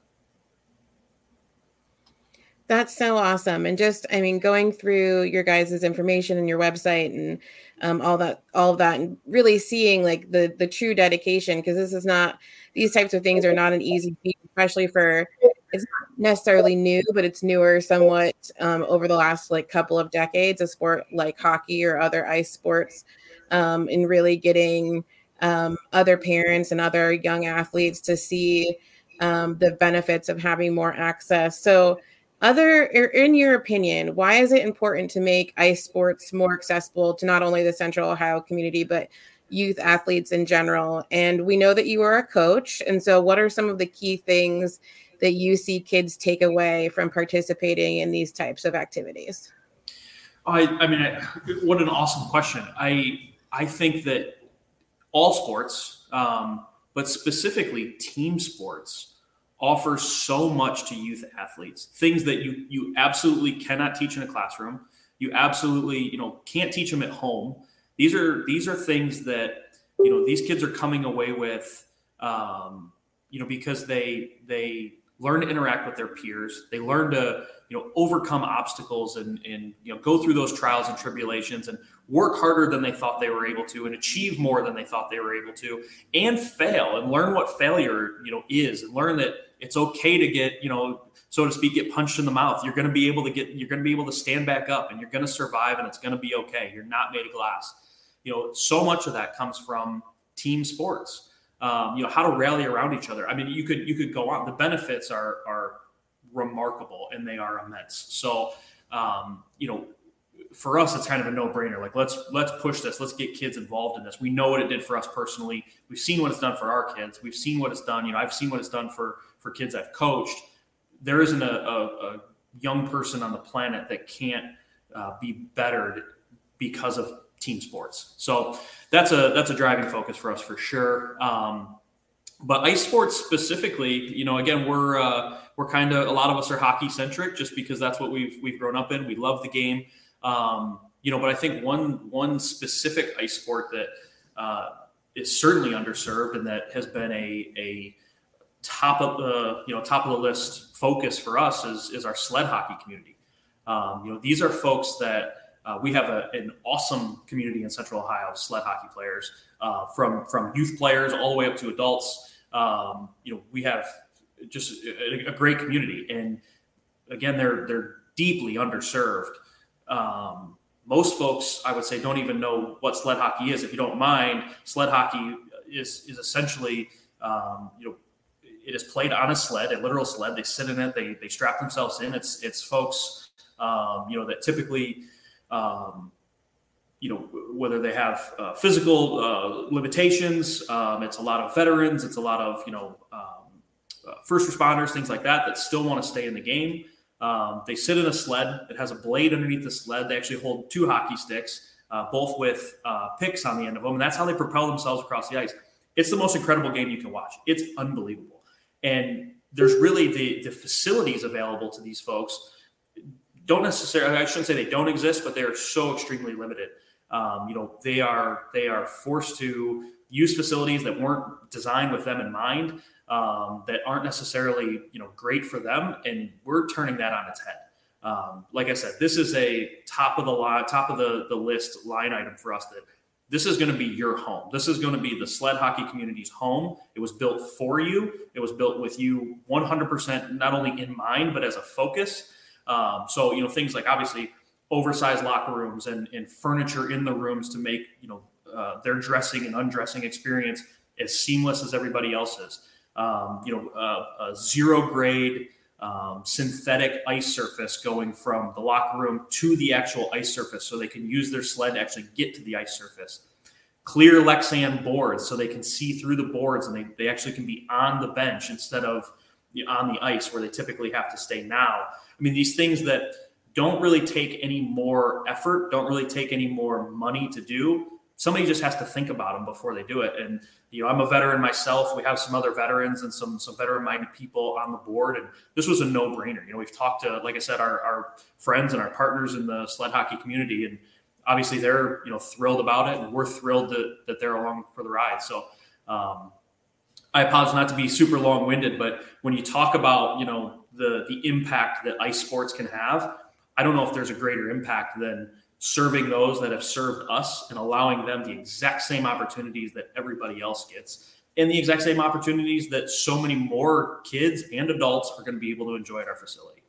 That's so awesome. And just, I mean, going through your guys' information and your website and um, all that, all of that, and really seeing like the the true dedication, because this is not these types of things are not an easy feat, especially for it's not necessarily new, but it's newer somewhat um, over the last like couple of decades. A sport like hockey or other ice sports, um, and really getting um, other parents and other young athletes to see um, the benefits of having more access. So, other in your opinion, why is it important to make ice sports more accessible to not only the Central Ohio community but youth athletes in general? And we know that you are a coach, and so what are some of the key things? that you see kids take away from participating in these types of activities? I, I mean, I, what an awesome question. I I think that all sports, um, but specifically team sports, offer so much to youth athletes. Things that you you absolutely cannot teach in a classroom. You absolutely you know can't teach them at home. These are these are things that you know these kids are coming away with. Um, you know because they they learn to interact with their peers. They learn to, you know, overcome obstacles and, and, you know, go through those trials and tribulations and work harder than they thought they were able to and achieve more than they thought they were able to and fail and learn what failure, you know, is and learn that it's okay to get, you know, so to speak, get punched in the mouth. You're going to be able to get, you're going to be able to stand back up and you're going to survive and it's going to be okay. You're not made of glass. You know, so much of that comes from team sports um, you know how to rally around each other. I mean, you could you could go on. The benefits are are remarkable and they are immense. So um, you know, for us, it's kind of a no brainer. Like let's let's push this. Let's get kids involved in this. We know what it did for us personally. We've seen what it's done for our kids. We've seen what it's done. You know, I've seen what it's done for for kids I've coached. There isn't a, a, a young person on the planet that can't uh, be bettered because of team sports. So that's a that's a driving focus for us for sure. Um, but ice sports specifically, you know, again, we're uh, we're kind of a lot of us are hockey centric just because that's what we've we've grown up in. We love the game, um, you know. But I think one one specific ice sport that uh, is certainly underserved and that has been a a top of the you know top of the list focus for us is is our sled hockey community. Um, you know, these are folks that uh, we have a, an awesome community in Central Ohio, sled hockey players, uh, from from youth players all the way up to adults. Um, you know, we have just a, a, great community, and again, they're they're deeply underserved. Um, most folks, I would say, don't even know what sled hockey is. If you don't mind, sled hockey is is essentially, um, you know, it is played on a sled, a literal sled. They sit in it, they they strap themselves in. It's it's folks, um, you know, that typically um, you know, whether they have uh, physical uh, limitations. Um, it's a lot of veterans. It's a lot of you know um, uh, first responders, things like that, that still want to stay in the game. Um, they sit in a sled. It has a blade underneath the sled. They actually hold two hockey sticks, uh, both with uh, picks on the end of them, and that's how they propel themselves across the ice. It's the most incredible game you can watch. It's unbelievable, and there's really the the facilities available to these folks don't necessarily I shouldn't say they don't exist, but they are so extremely limited. Um, you know, they are they are forced to use facilities that weren't designed with them in mind, um, that aren't necessarily you know great for them, and we're turning that on its head. Um, like I said, this is a top of the line, top of the the list line item for us that this is going to be your home. This is going to be the sled hockey community's home. It was built for you. It was built with you 100% not only in mind, but as a focus. Um, so you know things like obviously oversized locker rooms and, and furniture in the rooms to make you know uh, their dressing and undressing experience as seamless as everybody else's. Um, you know, uh, a zero grade um, synthetic ice surface going from the locker room to the actual ice surface, so they can use their sled to actually get to the ice surface. Clear Lexan boards, so they can see through the boards and they, they actually can be on the bench instead of on the ice where they typically have to stay now. I mean, these things that don't really take any more effort, don't really take any more money to do. Somebody just has to think about them before they do it. And you know, I'm a veteran myself. We have some other veterans and some some veteran-minded people on the board, and this was a no-brainer. You know, we've talked to, like I said, our, our friends and our partners in the sled hockey community, and obviously they're you know thrilled about it, and we're thrilled that, that they're along for the ride. So um, I apologize not to be super long-winded, but when you talk about you know the the impact that ice sports can have, I don't know if there's a greater impact than serving those that have served us and allowing them the exact same opportunities that everybody else gets. and the exact same opportunities that so many more kids and adults are going to be able to enjoy at our facility.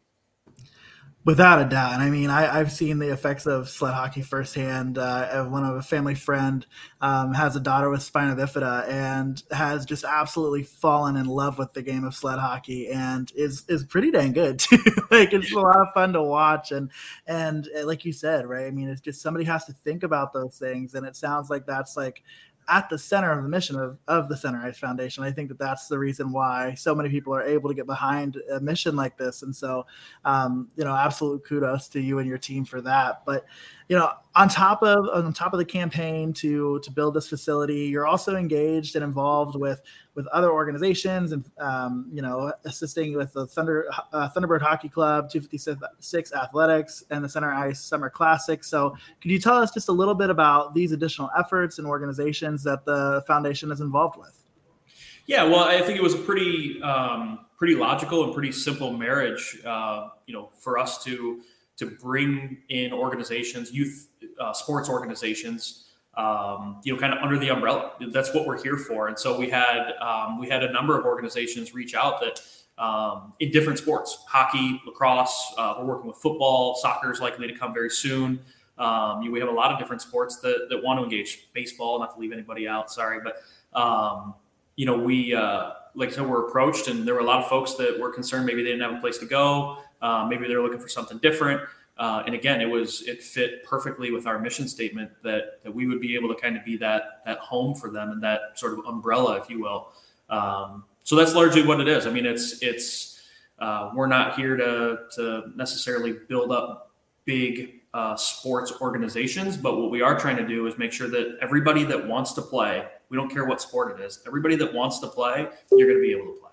Without a doubt, and I mean, I, have seen the effects of sled hockey firsthand. Uh, one of a family friend um, has a daughter with spina bifida and has just absolutely fallen in love with the game of sled hockey, and is is pretty dang good too. like it's a lot of fun to watch, and and uh, like you said, right? I mean, it's just somebody has to think about those things, and it sounds like that's like at the center of the mission of, of the Center Ice Foundation. I think that that's the reason why so many people are able to get behind a mission like this. And so, um, you know, absolute kudos to you and your team for that. But, you know, on top of on top of the campaign to to build this facility, you're also engaged and involved with with other organizations and um, you know assisting with the Thunder uh, Thunderbird Hockey Club, 256 Athletics, and the Center Ice Summer Classic. So, could you tell us just a little bit about these additional efforts and organizations that the foundation is involved with? Yeah, well, I think it was a pretty um, pretty logical and pretty simple marriage, uh, you know, for us to to bring in organizations, youth uh, sports organizations, um, you know, kind of under the umbrella. That's what we're here for. And so we had um, we had a number of organizations reach out that um, in different sports, hockey, lacrosse. Uh, we're working with football, soccer is likely to come very soon. Um, you we have a lot of different sports that, that want to engage. Baseball, not to leave anybody out, sorry, but um, you know, we uh, like I said, we're approached, and there were a lot of folks that were concerned maybe they didn't have a place to go. Uh, maybe they're looking for something different. Uh, and again, it was it fit perfectly with our mission statement that that we would be able to kind of be that that home for them and that sort of umbrella, if you will. Um, so that's largely what it is. I mean, it's it's uh, we're not here to to necessarily build up big uh, sports organizations, but what we are trying to do is make sure that everybody that wants to play, we don't care what sport it is, everybody that wants to play, you're going to be able to play.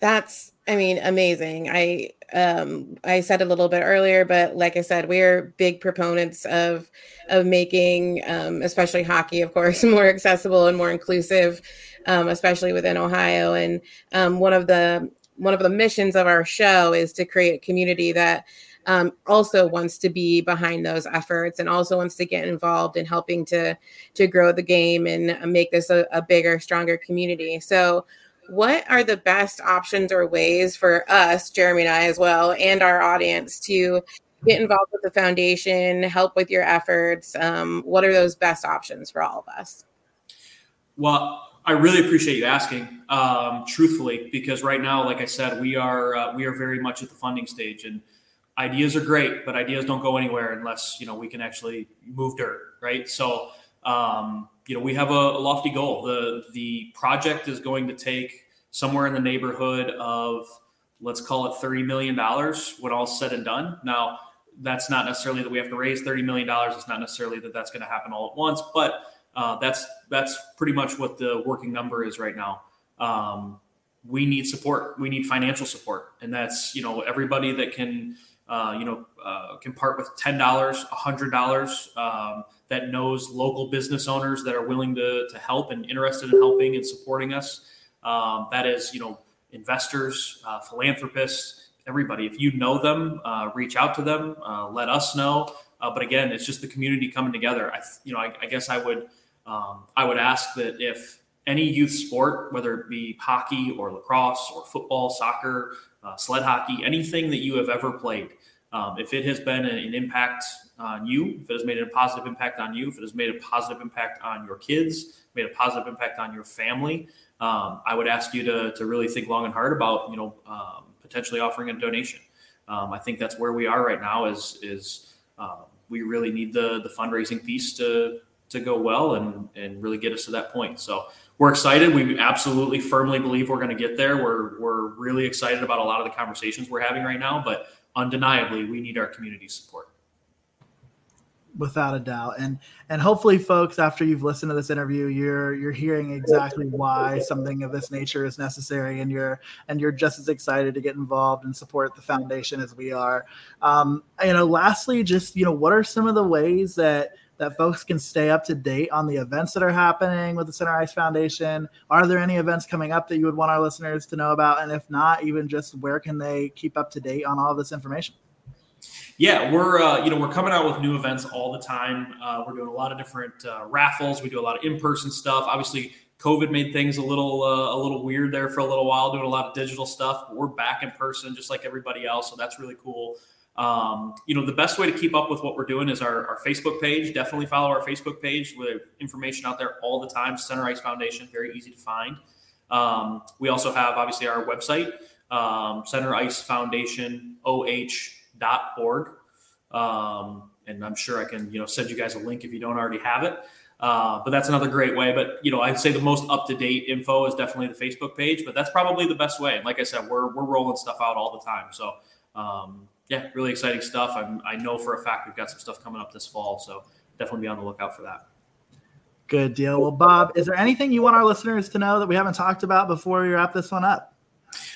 That's, I mean, amazing. I um I said a little bit earlier, but like I said, we're big proponents of of making um, especially hockey, of course, more accessible and more inclusive, um, especially within Ohio. And um, one of the one of the missions of our show is to create a community that um, also wants to be behind those efforts and also wants to get involved in helping to to grow the game and make this a, a bigger, stronger community. So what are the best options or ways for us, Jeremy and I as well, and our audience to get involved with the foundation, help with your efforts? Um, what are those best options for all of us? Well, I really appreciate you asking, um, truthfully, because right now, like I said, we are uh, we are very much at the funding stage, and ideas are great, but ideas don't go anywhere unless you know we can actually move dirt, right? So um, you know, we have a, a, lofty goal. The the project is going to take somewhere in the neighborhood of let's call it thirty million dollars when all's said and done. Now, that's not necessarily that we have to raise thirty million dollars. It's not necessarily that that's going to happen all at once, but uh, that's that's pretty much what the working number is right now. Um, we need support. We need financial support, and that's you know everybody that can uh, you know, uh, can part with ten dollars, hundred dollars. Um, that knows local business owners that are willing to to help and interested in helping and supporting us. Um, that is, you know, investors, uh, philanthropists, everybody. If you know them, uh, reach out to them. Uh, let us know. but again, it's just the community coming together. I, you know, I, I guess I would um, I would ask that if any youth sport, whether it be hockey or lacrosse or football, soccer, uh, sled hockey, anything that you have ever played, um, if it has been an impact on you, if it has made a positive impact on you, if it has made a positive impact on your kids, made a positive impact on your family, um, I would ask you to, to really think long and hard about, you know, um, potentially offering a donation. Um, I think that's where we are right now is, is um, we really need the, the fundraising piece to, to go well and, and really get us to that point. So we're excited. We absolutely firmly believe we're going to get there. We're, we're really excited about a lot of the conversations we're having right now, but undeniably we need our community support. Without a doubt. And and hopefully folks after you've listened to this interview you're you're hearing exactly why something of this nature is necessary and you're and you're just as excited to get involved and support the foundation as we are. Um you know lastly just you know what are some of the ways that that folks can stay up to date on the events that are happening with the Center Ice Foundation? Are there any events coming up that you would want our listeners to know about? And if not, even just where can they keep up to date on all this information? Yeah, we're uh, you know we're coming out with new events all the time. Uh, we're doing a lot of different uh, raffles. We do a lot of in-person stuff. Obviously, COVID made things a little uh, a little weird there for a little while, doing a lot of digital stuff. But we're back in person just like everybody else, so that's really cool. Um, you know, the best way to keep up with what we're doing is our, our Facebook page. Definitely follow our Facebook page with information out there all the time. Center Ice Foundation, very easy to find. Um, we also have obviously our website, um, Center Ice Foundation OH.org. Um, and I'm sure I can, you know, send you guys a link if you don't already have it. Uh, but that's another great way. But you know, I'd say the most up to date info is definitely the Facebook page. But that's probably the best way. And like I said, we're we're rolling stuff out all the time. So um, yeah, really exciting stuff. I'm, I know for a fact we've got some stuff coming up this fall. So definitely be on the lookout for that. Good deal. Well, Bob, is there anything you want our listeners to know that we haven't talked about before we wrap this one up?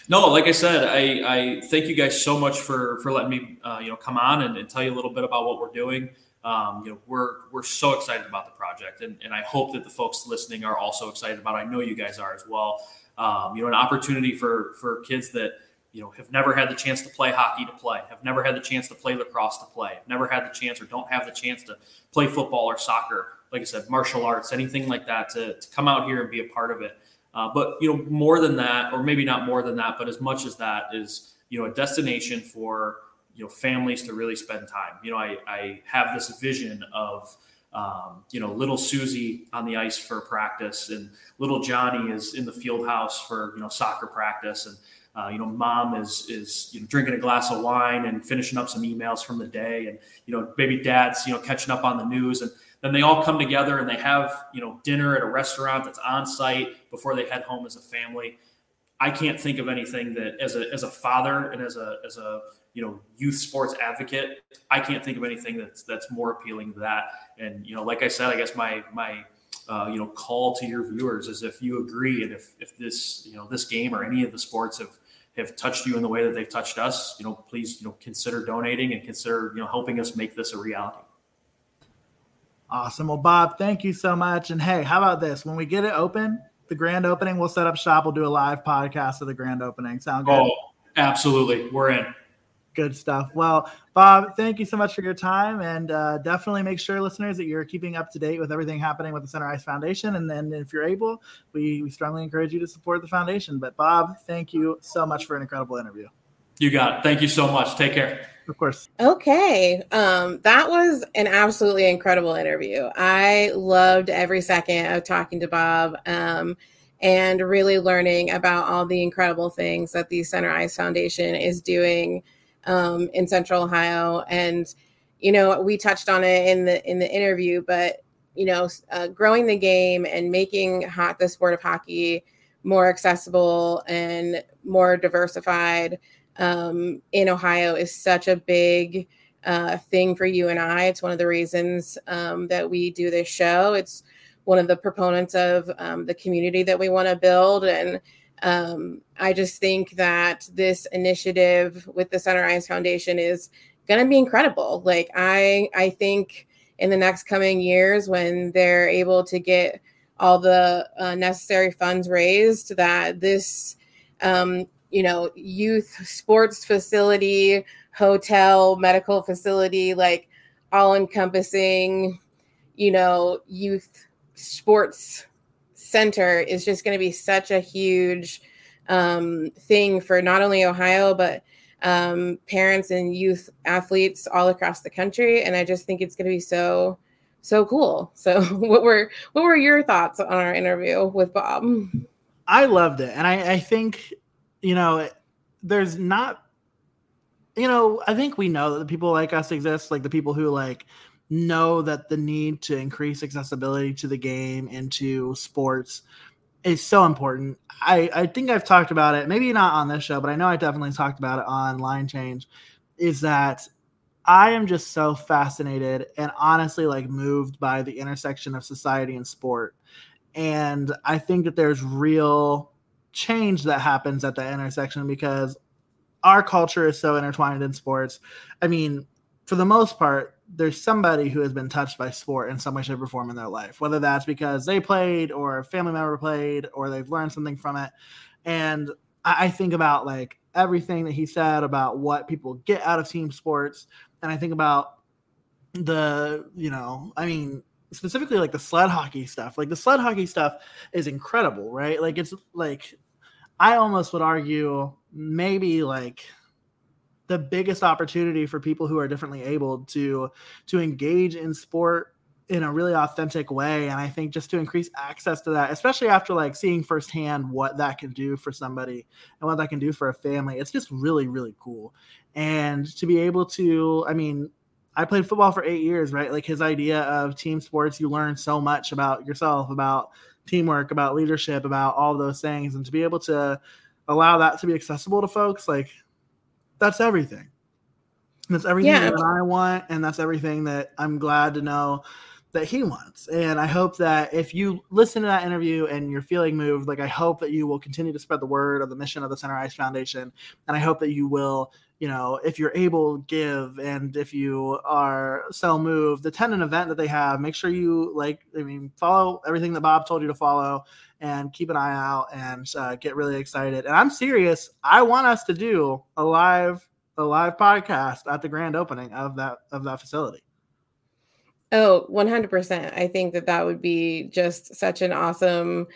No, like I said, I, I thank you guys so much for for letting me uh, you know come on and, and, tell you a little bit about what we're doing. Um, you know, we're we're so excited about the project, and, and I hope that the folks listening are also excited about. It. I know you guys are as well. Um, you know, an opportunity for for kids that you know have never had the chance to play hockey to play, have never had the chance to play lacrosse to play, never had the chance or don't have the chance to play football or soccer like I said, martial arts, anything like that, to, to come out here and be a part of it. Uh, but you know, more than that, or maybe not more than that, but as much as that is, you know, a destination for you know families to really spend time. You know, I, I have this vision of um, you know little Susie on the ice for practice, and little Johnny is in the field house for you know soccer practice, and uh, you know, mom is is you know, drinking a glass of wine and finishing up some emails from the day, and you know, maybe dad's you know catching up on the news, and then they all come together and they have you know dinner at a restaurant that's on site before they head home as a family. I can't think of anything that as a as a father and as a as a you know youth sports advocate, I can't think of anything that's that's more appealing to that. And you know, like I said, I guess my my uh, you know call to your viewers is if you agree and if if this you know this game or any of the sports have have touched you in the way that they've touched us, you know, please you know consider donating and consider you know helping us make this a reality. Awesome. Well, Bob, thank you so much. And hey, how about this? When we get it open, the grand opening, we'll set up shop. We'll do a live podcast of the grand opening. Sound good? Oh, absolutely. We're in. Good stuff. Well, Bob, thank you so much for your time, and uh, definitely make sure, listeners, that you're keeping up to date with everything happening with the Center Ice Foundation. And then, if you're able, we, we strongly encourage you to support the foundation. But Bob, thank you so much for an incredible interview. You got it. Thank you so much. Take care. Of course. Okay. Um, that was an absolutely incredible interview. I loved every second of talking to Bob um, and really learning about all the incredible things that the Center Ice Foundation is doing um, in Central Ohio. And, you know, we touched on it in the in the interview, but you know, uh, growing the game and making hot the sport of hockey more accessible and more diversified um, in Ohio is such a big uh, thing for you and I. It's one of the reasons um, that we do this show. It's one of the proponents of um, the community that we want to build. And um, I just think that this initiative with the Center Ice Foundation is going to be incredible. Like I, I think in the next coming years, when they're able to get all the uh, necessary funds raised, that this um, you know, youth sports facility, hotel, medical facility, like all encompassing, you know, youth sports center is just going to be such a huge um, thing for not only Ohio, but um, parents and youth athletes all across the country. And I just think it's going to be so, so cool. So what were, what were your thoughts on our interview with Bob? I loved it. And I, I think you know, there's not, you know, I think we know that the people like us exist, like the people who like know that the need to increase accessibility to the game and to sports is so important. I, I think I've talked about it, maybe not on this show, but I know I definitely talked about it on Line Change. Is that I am just so fascinated and honestly like moved by the intersection of society and sport. And I think that there's real change that happens at that intersection because our culture is so intertwined in sports. I mean, for the most part, there's somebody who has been touched by sport in some way, shape, or form in their life, whether that's because they played or a family member played or they've learned something from it. And I, I think about like everything that he said about what people get out of team sports, and I think about the you know, I mean, specifically like the sled hockey stuff. Like the sled hockey stuff is incredible, right? Like it's like I almost would argue maybe like the biggest opportunity for people who are differently able to to engage in sport in a really authentic way. And i think just to increase access to that especially after like seeing firsthand what that can do for somebody and what that can do for a family it's just really really cool. And to be able to i mean i played football for eight years right? Like his idea of team sports you learn so much about yourself about teamwork about leadership about all those things. And to be able to allow that to be accessible to folks like that's everything that's everything yeah. that i want and that's everything that i'm glad to know that he wants. And I hope that if you listen to that interview and you're feeling moved, like I hope that you will continue to spread the word of the mission of the Center Ice Foundation. And I hope that you will, you know, if you're able, give. And if you are so moved, attend an event that they have. Make sure you like, I mean, follow everything that Bob told you to follow and keep an eye out and uh, get really excited. And I'm serious. I want us to do a live a live podcast at the grand opening of that of that facility. Oh, 100%. I think that that would be just such an awesome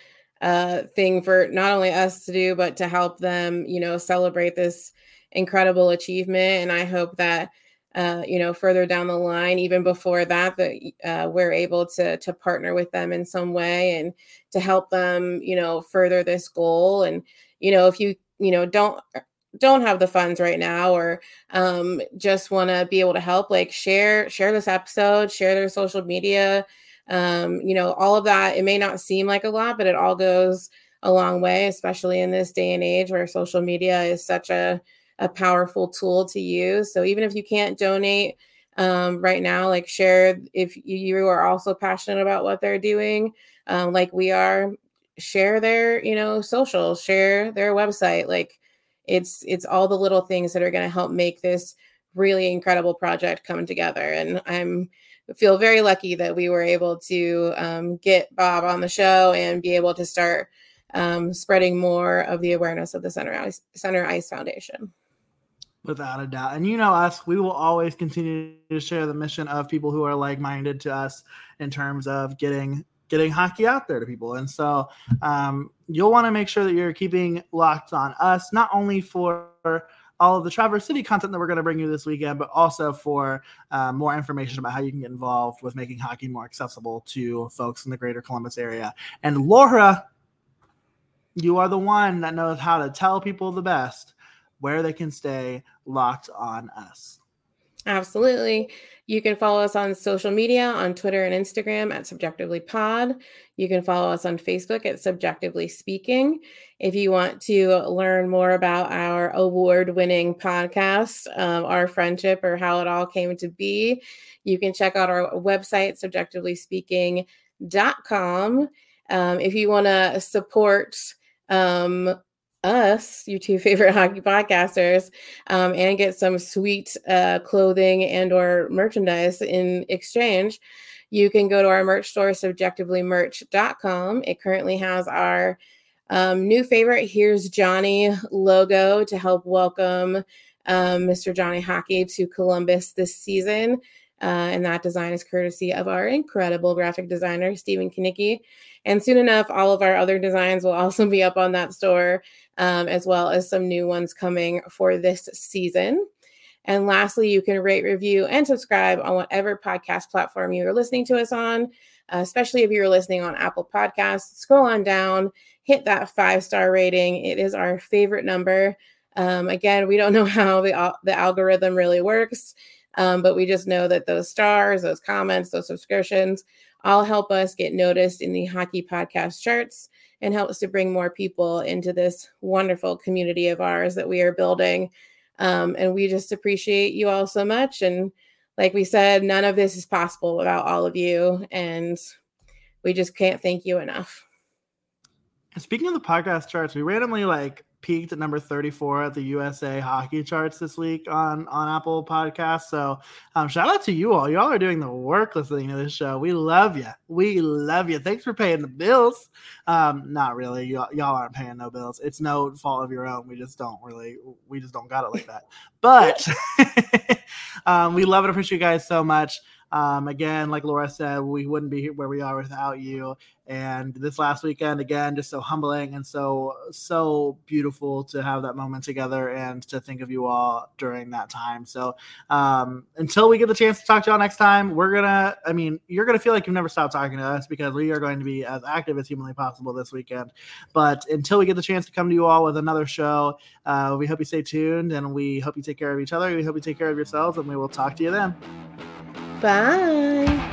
uh, thing for not only us to do, but to help them, you know, celebrate this incredible achievement. And I hope that, uh, you know, further down the line, even before that, that uh, we're able to to partner with them in some way and to help them, you know, further this goal. And you know, if you you know don't don't have the funds right now or um, just want to be able to help like share share this episode share their social media um, you know all of that it may not seem like a lot but it all goes a long way especially in this day and age where social media is such a, a powerful tool to use. So even if you can't donate um, right now like share if you are also passionate about what they're doing um, like we are share their you know social share their website. Like it's it's all the little things that are going to help make this really incredible project come together. And i'm feel very lucky that we were able to um, get bob on the show and be able to start um, spreading more of the awareness of the center ice, center ice foundation without a doubt and you know us we will always continue to share the mission of people who are like-minded to us in terms of getting getting hockey out there to people. And so um, you'll want to make sure that you're keeping locked on us, not only for all of the Traverse City content that we're going to bring you this weekend, but also for uh, more information about how you can get involved with making hockey more accessible to folks in the greater Columbus area. And Laura, you are the one that knows how to tell people the best where they can stay locked on us. Absolutely. You can follow us on social media on Twitter and Instagram at CBJectively Pod. You can follow us on Facebook at CBJectively Speaking. If you want to learn more about our award winning podcast, um, our friendship, or how it all came to be, you can check out our website, cbjectivelyspeaking.com. Um, if you want to support um, us, you two favorite hockey podcasters, um, and get some sweet uh, clothing and or merchandise in exchange, you can go to our merch store, cbjectivelymerch.com. It currently has our um, new favorite, Here's Johnny logo to help welcome um, Mr. Johnny Hockey to Columbus this season. Uh, and that design is courtesy of our incredible graphic designer, Stephen Kanicki. And soon enough, all of our other designs will also be up on that store, um, as well as some new ones coming for this season. And lastly, you can rate, review, and subscribe on whatever podcast platform you are listening to us on, uh, especially if you're listening on Apple Podcasts. Scroll on down, hit that five star rating. It is our favorite number. Um, again, we don't know how the, the algorithm really works. Um, but we just know that those stars, those comments, those subscriptions all help us get noticed in the hockey podcast charts and helps to bring more people into this wonderful community of ours that we are building. Um, and we just appreciate you all so much. And like we said, none of this is possible without all of you. And we just can't thank you enough. Speaking of the podcast charts, we randomly like peaked at number 34 at the USA hockey charts this week on on Apple Podcasts. So um, shout out to you all. Y'all are doing the work listening to this show. We love you. We love you. Thanks for paying the bills. Um, not really. Y'all, y'all aren't paying no bills. It's no fault of your own. We just don't really. We just don't got it like that. But um, we love and appreciate you guys so much. Um, again, like Laura said, we wouldn't be where we are without you. And this last weekend, again, just so humbling and so so beautiful to have that moment together and to think of you all during that time. So um, until we get the chance to talk to y'all next time, we're gonna. I mean, you're gonna feel like you've never stopped talking to us because we are going to be as active as humanly possible this weekend. But until we get the chance to come to you all with another show, uh, we hope you stay tuned and we hope you take care of each other. We hope you take care of yourselves, and we will talk to you then. Bye.